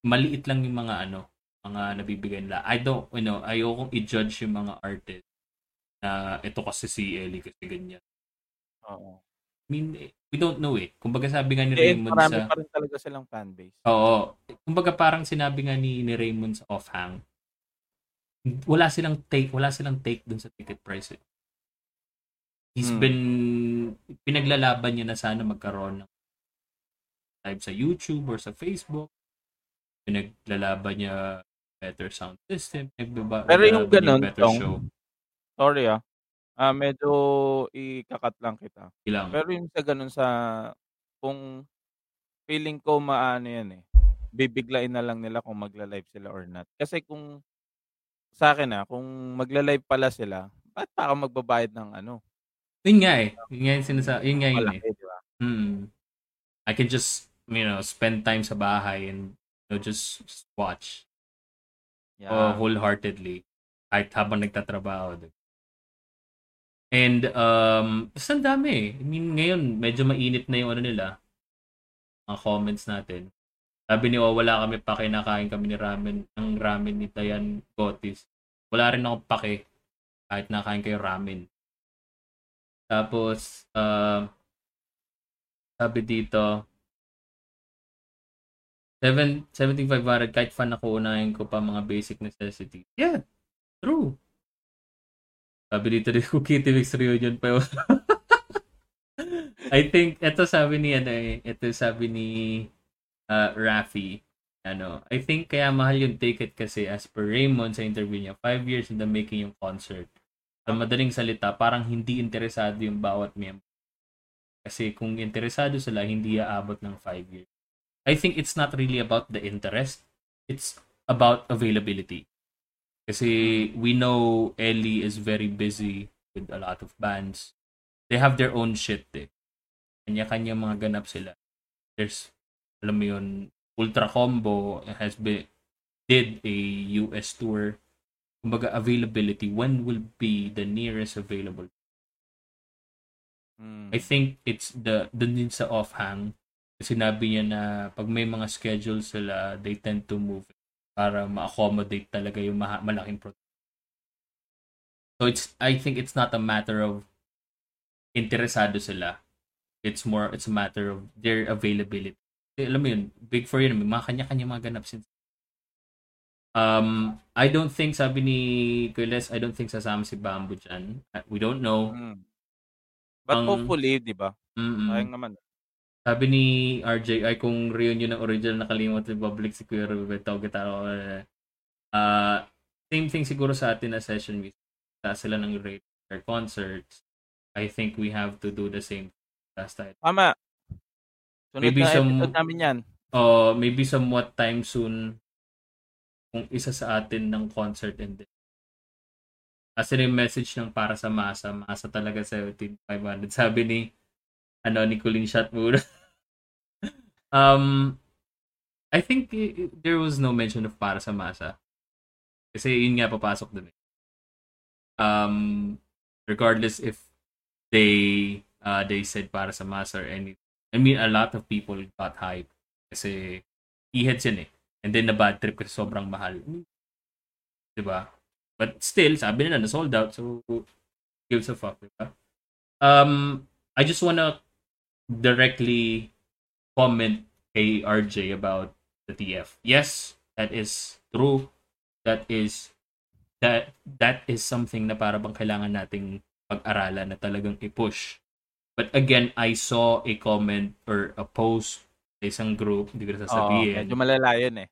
Speaker 2: maliit lang yung mga ano, mga nabibigay nila. I don't, you know, ayokong i-judge yung mga artist na ito kasi si Ellie kasi ganyan.
Speaker 1: Oo.
Speaker 2: I mean, eh, we don't know eh. Kumbaga sabi nga ni
Speaker 1: Eh,
Speaker 2: Raymond
Speaker 1: marami
Speaker 2: sa...
Speaker 1: pa rin talaga silang fanbase.
Speaker 2: Oo. Kumbaga parang sinabi nga ni, ni Raymond sa offhang, wala silang take, wala silang take dun sa ticket price eh. He's
Speaker 1: Hmm.
Speaker 2: been, pinaglalaban niya na sana magkaroon ng live sa YouTube or sa Facebook. Pinaglalaban niya better sound system. Nagbaba,
Speaker 1: Pero yung ganun,
Speaker 2: better
Speaker 1: Tong,
Speaker 2: show.
Speaker 1: sorry ah. Ah, medyo ikakat lang kita.
Speaker 2: Ilang.
Speaker 1: Pero yung sa ganun sa kung feeling ko maano yan eh. Bibiglain na lang nila kung magla-live sila or not. Kasi kung sa akin ah, kung magla-live pala sila, ba't pa ako magbabayad ng ano?
Speaker 2: Yun nga eh. Yun nga yung sinasa, yun nga yun eh. Hmm. I can just, you know, spend time sa bahay and you know, just, just watch
Speaker 1: Yeah.
Speaker 2: uh, wholeheartedly kahit habang nagtatrabaho. di ba? And um, basta ang dami eh. I mean, ngayon, medyo mainit na yung ano nila, mga comments natin. Sabi ni oh, wala kami pa kinakain kami ni ramen, ng ramen ni Dayan Gotis. Wala rin ako pake kahit nakain kayo ramen. Tapos, uh, sabi dito, 7, 7500 kahit fan ako unahin ko pa mga basic necessities. Yeah, true. Sabi dito rin Cookie Mix Reunion pa yun. I think, ito sabi ni, ano eh, ito sabi ni uh, Rafi, ano, I think kaya mahal yung ticket kasi as per Raymond sa interview niya, 5 years in the making yung concert. Sa madaling salita, parang hindi interesado yung bawat member. Kasi kung interesado sila, hindi aabot ng 5 years. I think it's not really about the interest. It's about availability. Kasi we know Ellie is very busy with a lot of bands. They have their own shit eh. Kanya-kanya mga ganap sila. There's, alam mo yun, Ultra Combo has been, did a US tour. Kumbaga, availability. When will be the nearest available?
Speaker 1: Mm.
Speaker 2: I think it's the, dun din sa offhang, sinabi niya na pag may mga schedule sila, they tend to move para ma-accommodate talaga yung maha- malaking product. So it's I think it's not a matter of interesado sila. It's more it's a matter of their availability. Eh, alam mo yun, big for yun, may mga kanya-kanya mga ganap sin. Um, I don't think, sabi ni Kules, I don't think sasama si Bamboo dyan. We don't know.
Speaker 1: Mm. But
Speaker 2: Ang-
Speaker 1: hopefully, di ba?
Speaker 2: Mm-mm.
Speaker 1: Sayang naman.
Speaker 2: Sabi ni RJ, ay kung reunion ng original nakalimot Republic si Kuya Roberto Guitarro. Uh, same thing siguro sa atin na session. Sa sila ng rate their concerts. I think we have to do the same last time.
Speaker 1: Tama. Sunod
Speaker 2: Maybe
Speaker 1: na
Speaker 2: some-
Speaker 1: episode namin yan.
Speaker 2: Uh, maybe somewhat time soon kung isa sa atin ng concert and then Kasi yung message ng para sa masa, masa talaga 17,500. Sabi ni, ano, ni Colin Shot muna. um, I think there was no mention of para sa masa. Kasi yun nga papasok dun eh. Um, regardless if they uh, they said para sa masa or anything. I mean, a lot of people got hype. Kasi e-heads eh. And then na bad trip kasi sobrang mahal. Diba? But still, sabi nila na sold out. So, gives a fuck. Diba? Um, I just wanna directly comment kay RJ about the TF. Yes, that is true. That is that that is something na para bang kailangan nating pag-aralan na talagang i-push. But again, I saw a comment or a post sa isang group, hindi ko na sasabihin.
Speaker 1: Oo, medyo malala yun eh.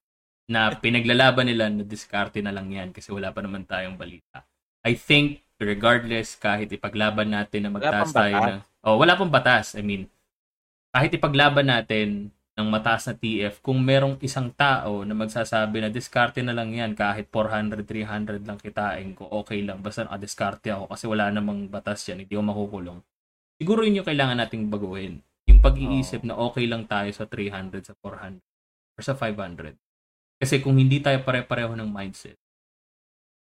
Speaker 2: Na pinaglalaban nila na diskarte na lang yan kasi wala pa naman tayong balita. I think regardless kahit ipaglaban natin na magtaas tayo na oh wala pang batas I mean kahit ipaglaban natin ng mataas na TF kung merong isang tao na magsasabi na diskarte na lang yan kahit 400 300 lang kitain ko okay lang. Basta nakadiskarte ako kasi wala namang batas yan hindi ako makukulong. Siguro yun yung kailangan nating baguhin. Yung pag-iisip oh. na okay lang tayo sa 300 sa 400 or sa 500 kasi kung hindi tayo pare-pareho ng mindset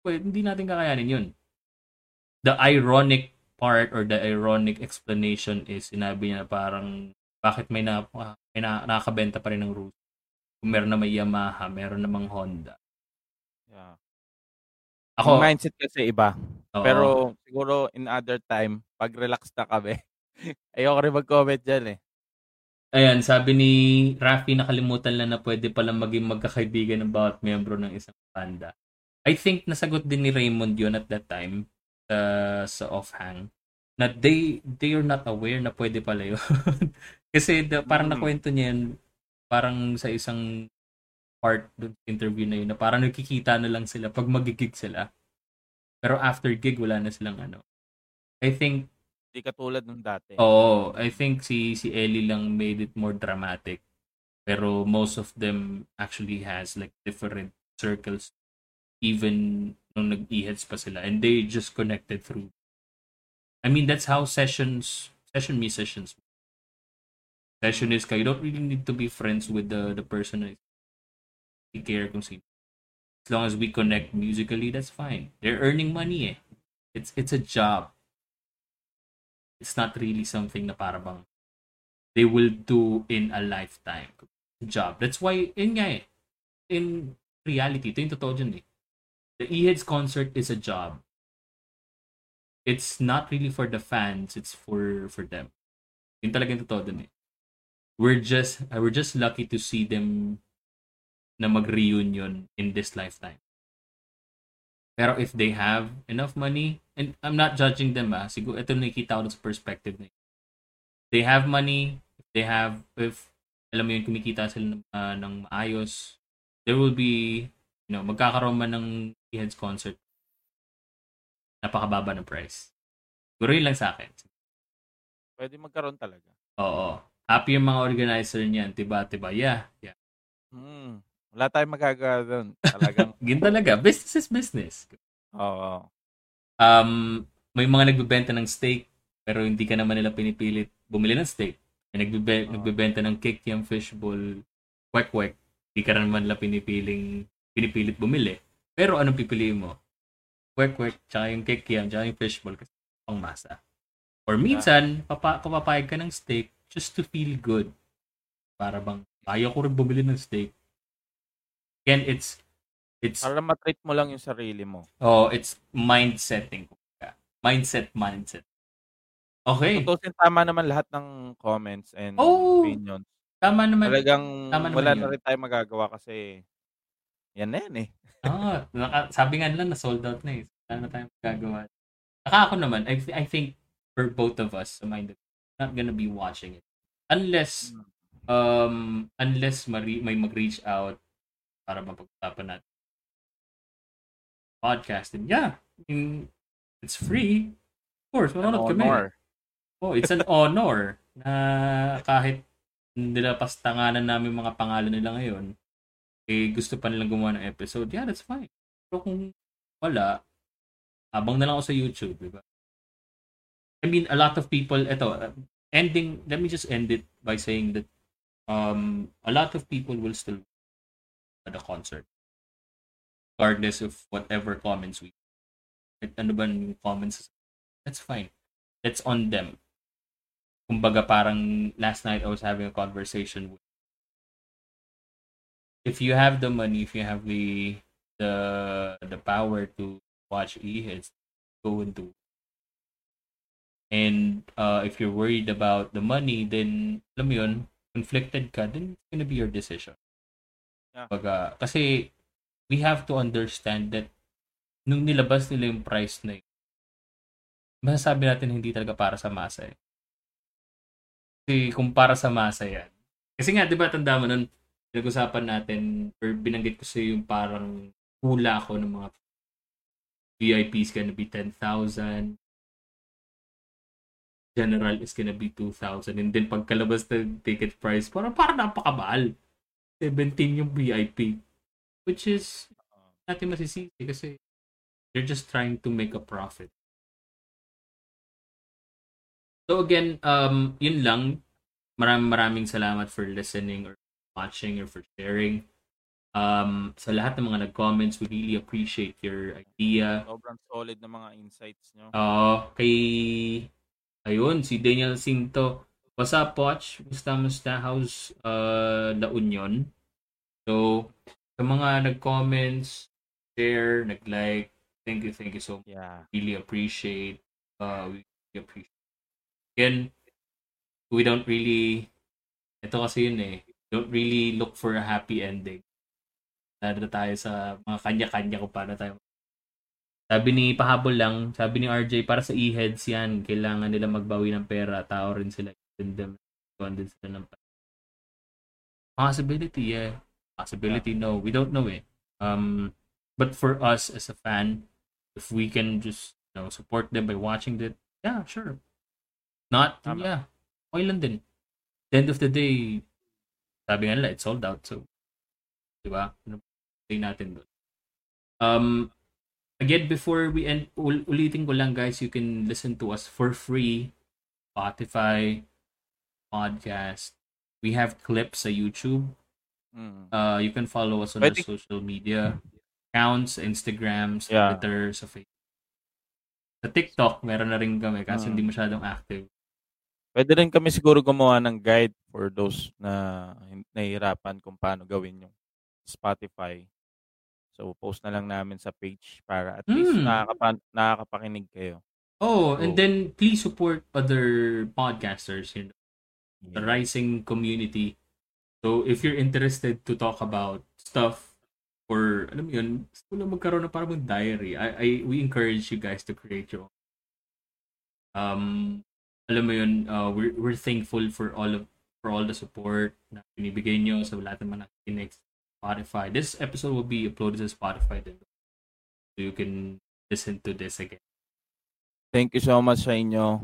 Speaker 2: well, hindi natin kakayanin yun. The ironic part or the ironic explanation is sinabi niya parang bakit may na may na, nakakabenta pa rin ng Russo. Kung meron na may Yamaha, meron namang Honda.
Speaker 1: Yeah. Ako, Yung mindset kasi iba. Oo. Pero siguro in other time, pag relax na kami, ayoko rin mag-comment dyan eh.
Speaker 2: Ayan, sabi ni Rafi, nakalimutan lang na pwede pala maging magkakaibigan ng bawat miyembro ng isang banda. I think nasagot din ni Raymond yun at that time uh, sa offhang na they they are not aware na pwede pala yun. Kasi the, parang mm. nakwento niya yan, parang sa isang part dun interview na yun, na parang nagkikita na lang sila pag magigig sila. Pero after gig, wala na silang ano. I think
Speaker 1: Hindi katulad nung dati.
Speaker 2: Oo, I think si si Ellie lang made it more dramatic. Pero most of them actually has like different circles even nung nag-e-heads pa sila and they just connected through I mean, that's how sessions, session musicians. Session is you don't really need to be friends with the the person you care kung sino. As long as we connect musically, that's fine. They're earning money eh. It's it's a job. It's not really something na para bang they will do in a lifetime job. That's why, in nga eh, in reality, ito yung totoo dyan eh. The E-Heads concert is a job it's not really for the fans, it's for for them. Yun talaga yung totoo dun eh. We're just, uh, we're just lucky to see them na mag-reunion in this lifetime. Pero if they have enough money, and I'm not judging them ah, siguro ito nakikita ko sa perspective na They have money, if they have, if alam mo yun, kumikita sila ng, uh, ng maayos, there will be, you know, magkakaroon man ng Heads concert napakababa ng price. Siguro yun lang sa akin.
Speaker 1: Pwede magkaroon talaga.
Speaker 2: Oo. Happy yung mga organizer niyan. Tiba, tiba. Yeah. yeah.
Speaker 1: Hmm. Wala tayong magagawa doon. Talagang.
Speaker 2: Gin talaga. Business is business.
Speaker 1: Oo.
Speaker 2: Um, may mga nagbebenta ng steak pero hindi ka naman nila pinipilit bumili ng steak. May nagbe- oh. nagbebenta ng cake yung fishbowl, kwek-kwek. Hindi ka naman nila pinipiling pinipilit bumili. Pero anong pipiliin mo? kwek-kwek, tsaka yung kikiam, tsaka yung fishball kasi pang masa. Or minsan, papa, kapapayag ka ng steak just to feel good. Para bang, ayaw ko rin bumili ng steak. Again, it's, it's...
Speaker 1: Para matreat mo lang yung sarili mo.
Speaker 2: Oh, it's mind setting. Mindset, mindset. Okay.
Speaker 1: Tutusin tama naman lahat ng comments and oh, opinions.
Speaker 2: Tama naman.
Speaker 1: Talagang tama naman wala yun. na rin tayo magagawa kasi yan na yan eh.
Speaker 2: Oo, naka, sabi nga nila na sold out na eh. Wala na tayong magagawa. Saka ako naman, I, I think for both of us, mind not gonna be watching it. Unless, hmm. um, unless mari, may mag-reach out para mapag-usapan natin. Podcast. And yeah, I mean, it's free. Of course, manonood kami. Honor. Oh, it's an honor na kahit nilapastanganan namin mga pangalan nila ngayon, eh gusto pa nilang gumawa ng episode, yeah, that's fine. Pero kung wala, abang na lang ako sa YouTube, di ba? I mean, a lot of people, eto, ending, let me just end it by saying that um, a lot of people will still at the concert. Regardless of whatever comments we at ano ba comments, that's fine. That's on them. Kumbaga parang last night I was having a conversation with if you have the money, if you have the the the power to watch e-hits, go and do. And uh, if you're worried about the money, then alam mo yun, conflicted ka, then it's gonna be your decision.
Speaker 1: Yeah.
Speaker 2: Baga, kasi we have to understand that nung nilabas nila yung price na yun, masasabi natin hindi talaga para sa masa eh. Kasi kung para sa masa yan, kasi nga, di ba, tanda mo nun, pinag-usapan natin, or binanggit ko sa yung parang hula ko ng mga VIPs gonna be 10,000, general is gonna be 2,000, and then pagkalabas ng ticket price, parang parang napakamahal. 17 yung VIP. Which is, natin masisisi kasi they're just trying to make a profit. So again, um, yun lang. Maraming maraming salamat for listening or watching or for sharing. Um, sa lahat ng mga nag-comments, we really appreciate your idea.
Speaker 1: Sobrang solid na mga insights nyo.
Speaker 2: Oo, kay ayun, si Daniel Sinto. What's up, Poch? Musta, musta? How's uh, La Union? So, sa mga nag-comments, share, nag-like, thank you, thank you so much.
Speaker 1: Yeah.
Speaker 2: Really appreciate, uh, we really appreciate. Again, we don't really, ito kasi yun eh, don't really look for a happy ending. Lalo tayo sa mga kanya-kanya kung paano tayo sabi ni Pahabol lang, sabi ni RJ, para sa e-heads yan, kailangan nila magbawi ng pera, tao rin sila, them, din sila ng Possibility, yeah. Possibility, no. We don't know it. Um, but for us as a fan, if we can just, you know, support them by watching it, yeah, sure. Not,
Speaker 1: Tama.
Speaker 2: yeah, okay lang din. At the end of the day, sabi nga nila, it's sold out, so, di ba? Ano natin doon? Um, again, before we end, ul- ulitin ko lang guys, you can listen to us for free. Spotify, podcast. We have clips sa YouTube.
Speaker 1: Mm.
Speaker 2: Uh, you can follow us on
Speaker 1: Pwede-
Speaker 2: our social media accounts, Instagram, sa
Speaker 1: Yeah.
Speaker 2: Twitter, sa Facebook. Sa TikTok, meron na rin kami kasi
Speaker 1: Mm.
Speaker 2: hindi masyadong active.
Speaker 1: Pwede rin kami siguro gumawa ng guide for those na nahihirapan kung paano gawin yung Spotify. So, post na lang namin sa page para at least
Speaker 2: Mm.
Speaker 1: nakakapa- nakakapakinig kayo.
Speaker 2: Oh, and
Speaker 1: So-
Speaker 2: then please support other podcasters, you know, the
Speaker 1: Yeah.
Speaker 2: rising community. So, if you're interested to talk about stuff or, alam mo yun, gusto lang magkaroon ng parang diary, I, I, we encourage you guys to create your own. Um, alam mo yun, uh, we're, we're thankful for all of for all the support na binibigay nyo sa lahat ng mga nakikinig Spotify. This episode will be uploaded sa Spotify din. So you can listen to this again.
Speaker 1: Thank you so much sa inyo.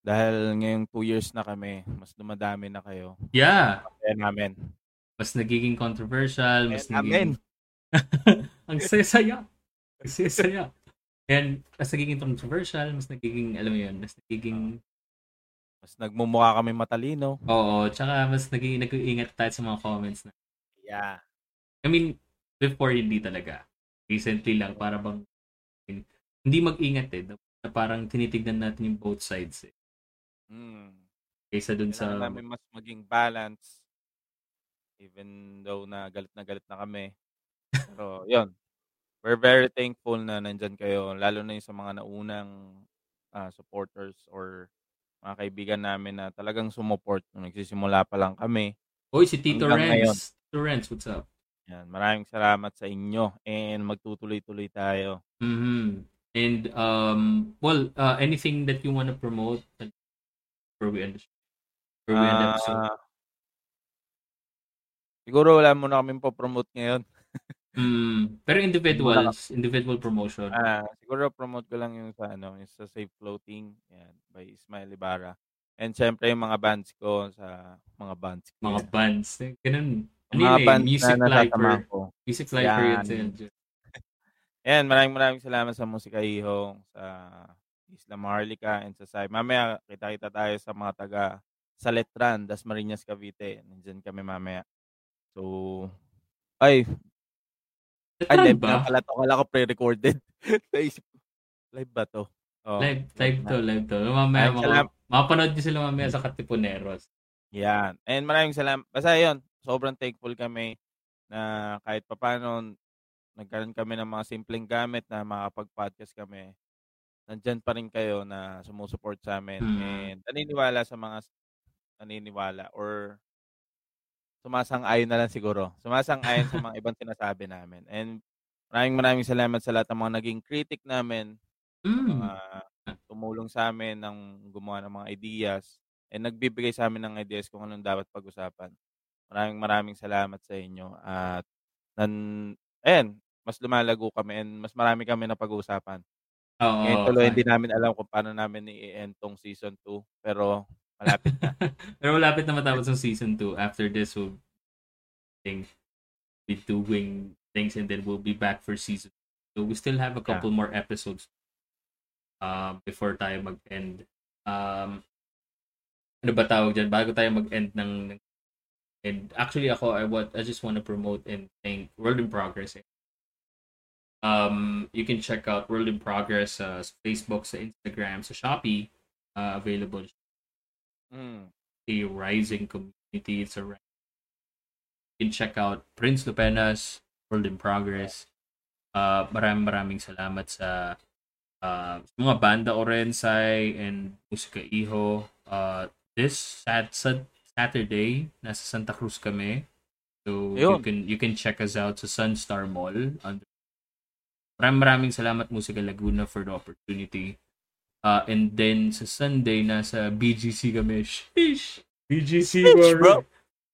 Speaker 1: Dahil ngayong two years na kami, mas dumadami na kayo.
Speaker 2: Yeah,
Speaker 1: Kaya namin.
Speaker 2: mas nagiging controversial, mas nagiging... ang saya-saya. Ang saya-saya. And mas nagiging controversial, mas nagiging, alam mo yun, mas nagiging,
Speaker 1: Mas nagmumukha kami matalino.
Speaker 2: oo, tsaka mas nagiging, nag-iingat tayo sa mga comments na.
Speaker 1: Yeah.
Speaker 2: I mean, before hindi talaga. Recently lang, para bang, hindi mag-ingat eh. Na parang tinitignan natin yung both sides eh.
Speaker 1: Mm.
Speaker 2: Kaysa dun sa,
Speaker 1: namin mas maging balance. Even though na galit na galit na kami. Pero, yun. We're very thankful na nandyan kayo. Lalo na yung sa mga naunang ah, supporters or mga kaibigan namin na talagang sumuport nung nagsisimula pa lang kami.
Speaker 2: Oy, si Tito. Renz. Tito Renz, what's up?
Speaker 1: Yan. Maraming salamat sa inyo and magtutuloy-tuloy tayo.
Speaker 2: hmm And um, well, uh, anything that you want to promote before we end? Before we end episode?
Speaker 1: Ah, siguro wala muna kaming po-promote ngayon.
Speaker 2: Mm, pero individuals, individual promotion.
Speaker 1: Ah, siguro promote ko lang yung sa ano, yung sa Safe Floating, yan, by Ismael Ibarra. And syempre yung mga bands ko sa mga bands ko.
Speaker 2: mga bands. Eh, Ganun. Ano
Speaker 1: mga
Speaker 2: yun eh,
Speaker 1: bands
Speaker 2: music
Speaker 1: na
Speaker 2: lifer.
Speaker 1: ko.
Speaker 2: Music lifer yun
Speaker 1: Yan.
Speaker 2: LJ.
Speaker 1: Ayan, maraming maraming salamat sa Musika Ihong, sa Isla Marlica, and sa Sai. Mamaya, kita-kita tayo sa mga taga sa Letran, Dasmariñas, Cavite. Nandiyan kami mamaya. So, ay, ay,
Speaker 2: Letran
Speaker 1: live
Speaker 2: ba?
Speaker 1: na pala to. Kala ko pre-recorded. Naisip ko, live ba to? Oh,
Speaker 2: Live, live
Speaker 1: na.
Speaker 2: to, live to. Mamaya,
Speaker 1: Maraming
Speaker 2: mga, mapanood niyo sila mamaya sa Katipuneros.
Speaker 1: Yan. And maraming salamat. Basta yun, sobrang thankful kami na kahit papano nagkaroon kami ng mga simpleng gamit na makapag-podcast kami. Nandyan pa rin kayo na sumusuport sa amin.
Speaker 2: Mm.
Speaker 1: And naniniwala sa mga naniniwala or sumasang-ayon na lang siguro. Sumasang-ayon sa mga ibang sinasabi namin. And maraming maraming salamat sa lahat ng mga naging critic namin
Speaker 2: Mm.
Speaker 1: mga tumulong sa amin ng gumawa ng mga ideas and nagbibigay sa amin ng ideas kung anong dapat pag-usapan. Maraming maraming salamat sa inyo at nan ayan, mas lumalago kami and mas marami kami na pag-uusapan.
Speaker 2: Oo.
Speaker 1: Ngayon tuloy hindi namin alam kung paano namin i-end tong season 2 pero malapit na.
Speaker 2: Pero malapit na matapos ang season 2. After this, we'll think, be doing things and then we'll be back for season So we still have a
Speaker 1: Yeah.
Speaker 2: couple more episodes um, before tayo mag-end. Um, ano ba tawag dyan? Bago tayo mag-end ng, ng and actually ako I want I just want to promote and thank World in Progress. Um, you can check out World in Progress uh, sa Facebook, sa Instagram, sa Shopee. Uh, available
Speaker 1: Mm.
Speaker 2: a rising community. It's a you can check out Prince Lupenas, World in Progress. Uh, maraming maraming salamat sa uh, mga banda Orensay and Musika Iho. Uh, this sat- sat- Saturday, nasa Santa Cruz kami. So you
Speaker 1: Ayun.
Speaker 2: can you can check us out sa Sunstar Mall. Maraming maraming salamat Musika Laguna for the opportunity. Uh, and then sa Sunday nasa BGC kami. Sheesh. BGC
Speaker 1: Sheesh,
Speaker 2: bro.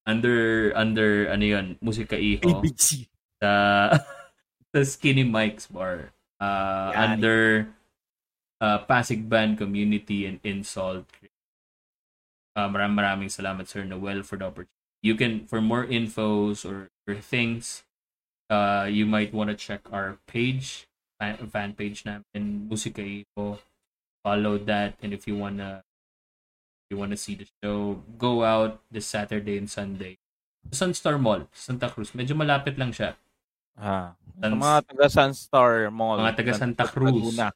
Speaker 2: Under under ano 'yun, Musika Iho
Speaker 1: ABC.
Speaker 2: sa sa Skinny Mike's bar. Uh, under uh, Pasig Band Community and Insult. Uh, maraming maraming salamat Sir Noel for the opportunity. You can for more infos or, or things uh, you might want to check our page, fan, fan page namin, Musika Iho. Follow that and if you wanna you wanna see the show, go out this Saturday and Sunday. Sunstar Mall, Santa Cruz. Medyo malapit lang siya.
Speaker 1: Ah.
Speaker 2: Sans-
Speaker 1: mga taga Sunstar Mall.
Speaker 2: Mga taga Santa Cruz.
Speaker 1: Laguna.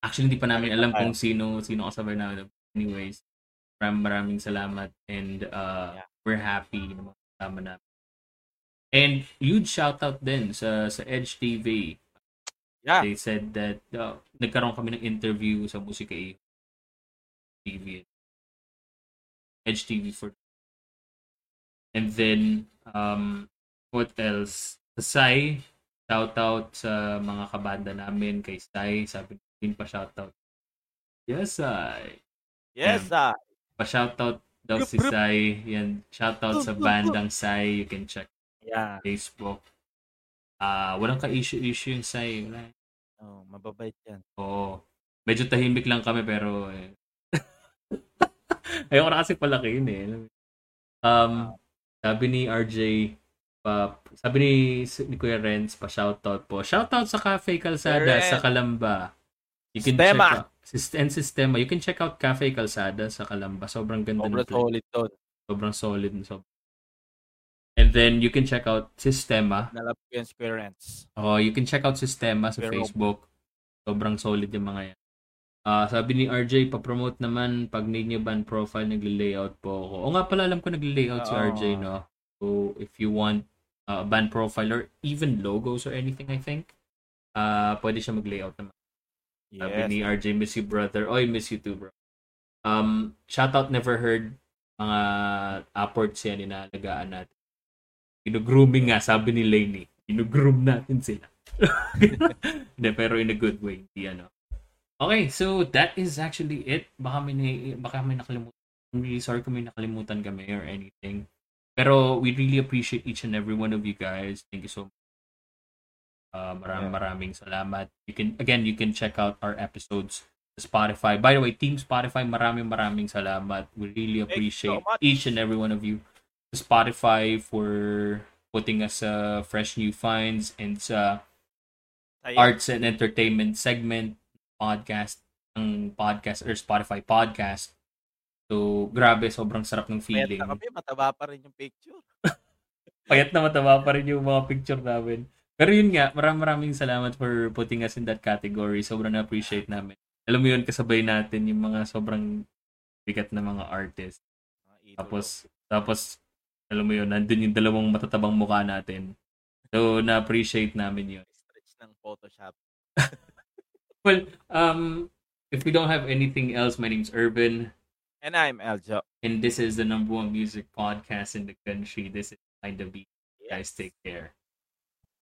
Speaker 2: Actually, hindi pa namin alam kung sino sino kasabay namin. Anyways, maraming maraming salamat and uh,
Speaker 1: Yeah.
Speaker 2: we're happy na mga kasama namin. And huge shout out din sa sa Edge TV.
Speaker 1: Yeah.
Speaker 2: They said that uh, nagkaroon kami ng interview sa Musika A TV. Edge TV for And then um what else? Sa Sai, shout out sa mga kabanda namin kay Sai, sabi din pa shout out. Yes, Sai.
Speaker 1: Yes, ah.
Speaker 2: Pa shout out daw si. Sai. Yan, shout out sa bandang Sai. You can check
Speaker 1: Yeah.
Speaker 2: Facebook. Ah, walang ka-issue-issue yung Sai. Wala.
Speaker 1: Oh, mababait yan.
Speaker 2: Oo. Medyo tahimik lang kami pero eh. Ayoko na kasi palaki yun eh. Um, sabi ni RJ, pa, sabi ni, ni Kuya Renz, pa shoutout po. Shoutout sa Cafe Calzada
Speaker 1: Renz.
Speaker 2: sa Kalamba. You can
Speaker 1: Sistema.
Speaker 2: check out, and Sistema. You can check out Cafe Calzada sa Kalamba. Sobrang ganda
Speaker 1: Sobrang solid doon.
Speaker 2: Sobrang solid. Sobrang. And then you can check out Sistema.
Speaker 1: Nalap ko si Kuya Renz.
Speaker 2: Oh, you can check out Sistema sa
Speaker 1: Pero-
Speaker 2: Facebook. Sobrang solid yung mga yan. Ah, sabi ni RJ, pa-promote naman pag need nyo band profile, nagle-layout po ako. O nga pala, alam ko nagle-layout si
Speaker 1: Oo.
Speaker 2: RJ, no? So, if you want uh, band profile or even logos or anything, I think, ah pwede siya mag-layout naman. Sabi
Speaker 1: Yes.
Speaker 2: ni RJ, miss you, brother. Oy, miss you too, bro. Um, shoutout never heard mga upwards yan inalagaan natin. Ginugrooming nga, sabi ni Lainey. Ginugroom natin sila. Hindi, pero in a good way. Hindi ano. Okay, so that is actually it. Baka may, na- baka may nakalimutan. I'm really sorry kung may nakalimutan kami or anything. Pero we really appreciate each and every one of you guys. Thank you so much. Uh, maraming
Speaker 1: Yeah.
Speaker 2: maraming salamat. You can again, you can check out our episodes sa Spotify. By the way, Team Spotify, maraming maraming salamat. We really
Speaker 1: so
Speaker 2: appreciate
Speaker 1: much.
Speaker 2: each and every one of you. Sa Spotify for putting us uh, fresh new finds and sa
Speaker 1: Saya.
Speaker 2: arts and entertainment segment podcast ng podcast or Spotify podcast. So, grabe, sobrang sarap ng
Speaker 1: Payat
Speaker 2: feeling.
Speaker 1: na kami, mataba pa rin yung picture.
Speaker 2: Payat na mataba pa rin yung mga picture namin. Pero yun nga, maraming maraming salamat for putting us in that category. Sobrang na-appreciate namin. Alam mo yun, kasabay natin yung mga sobrang bigat na mga artist. Tapos, tapos, alam mo yun, nandun yung dalawang matatabang mukha natin. So, na-appreciate namin yun.
Speaker 1: stretch ng Photoshop.
Speaker 2: Well, um, if we don't have anything else, my name's Urban,
Speaker 1: And I'm Eljo.
Speaker 2: and this is the number one music podcast in the country. This is Mind the Beat.
Speaker 1: Yes.
Speaker 2: Guys, take care.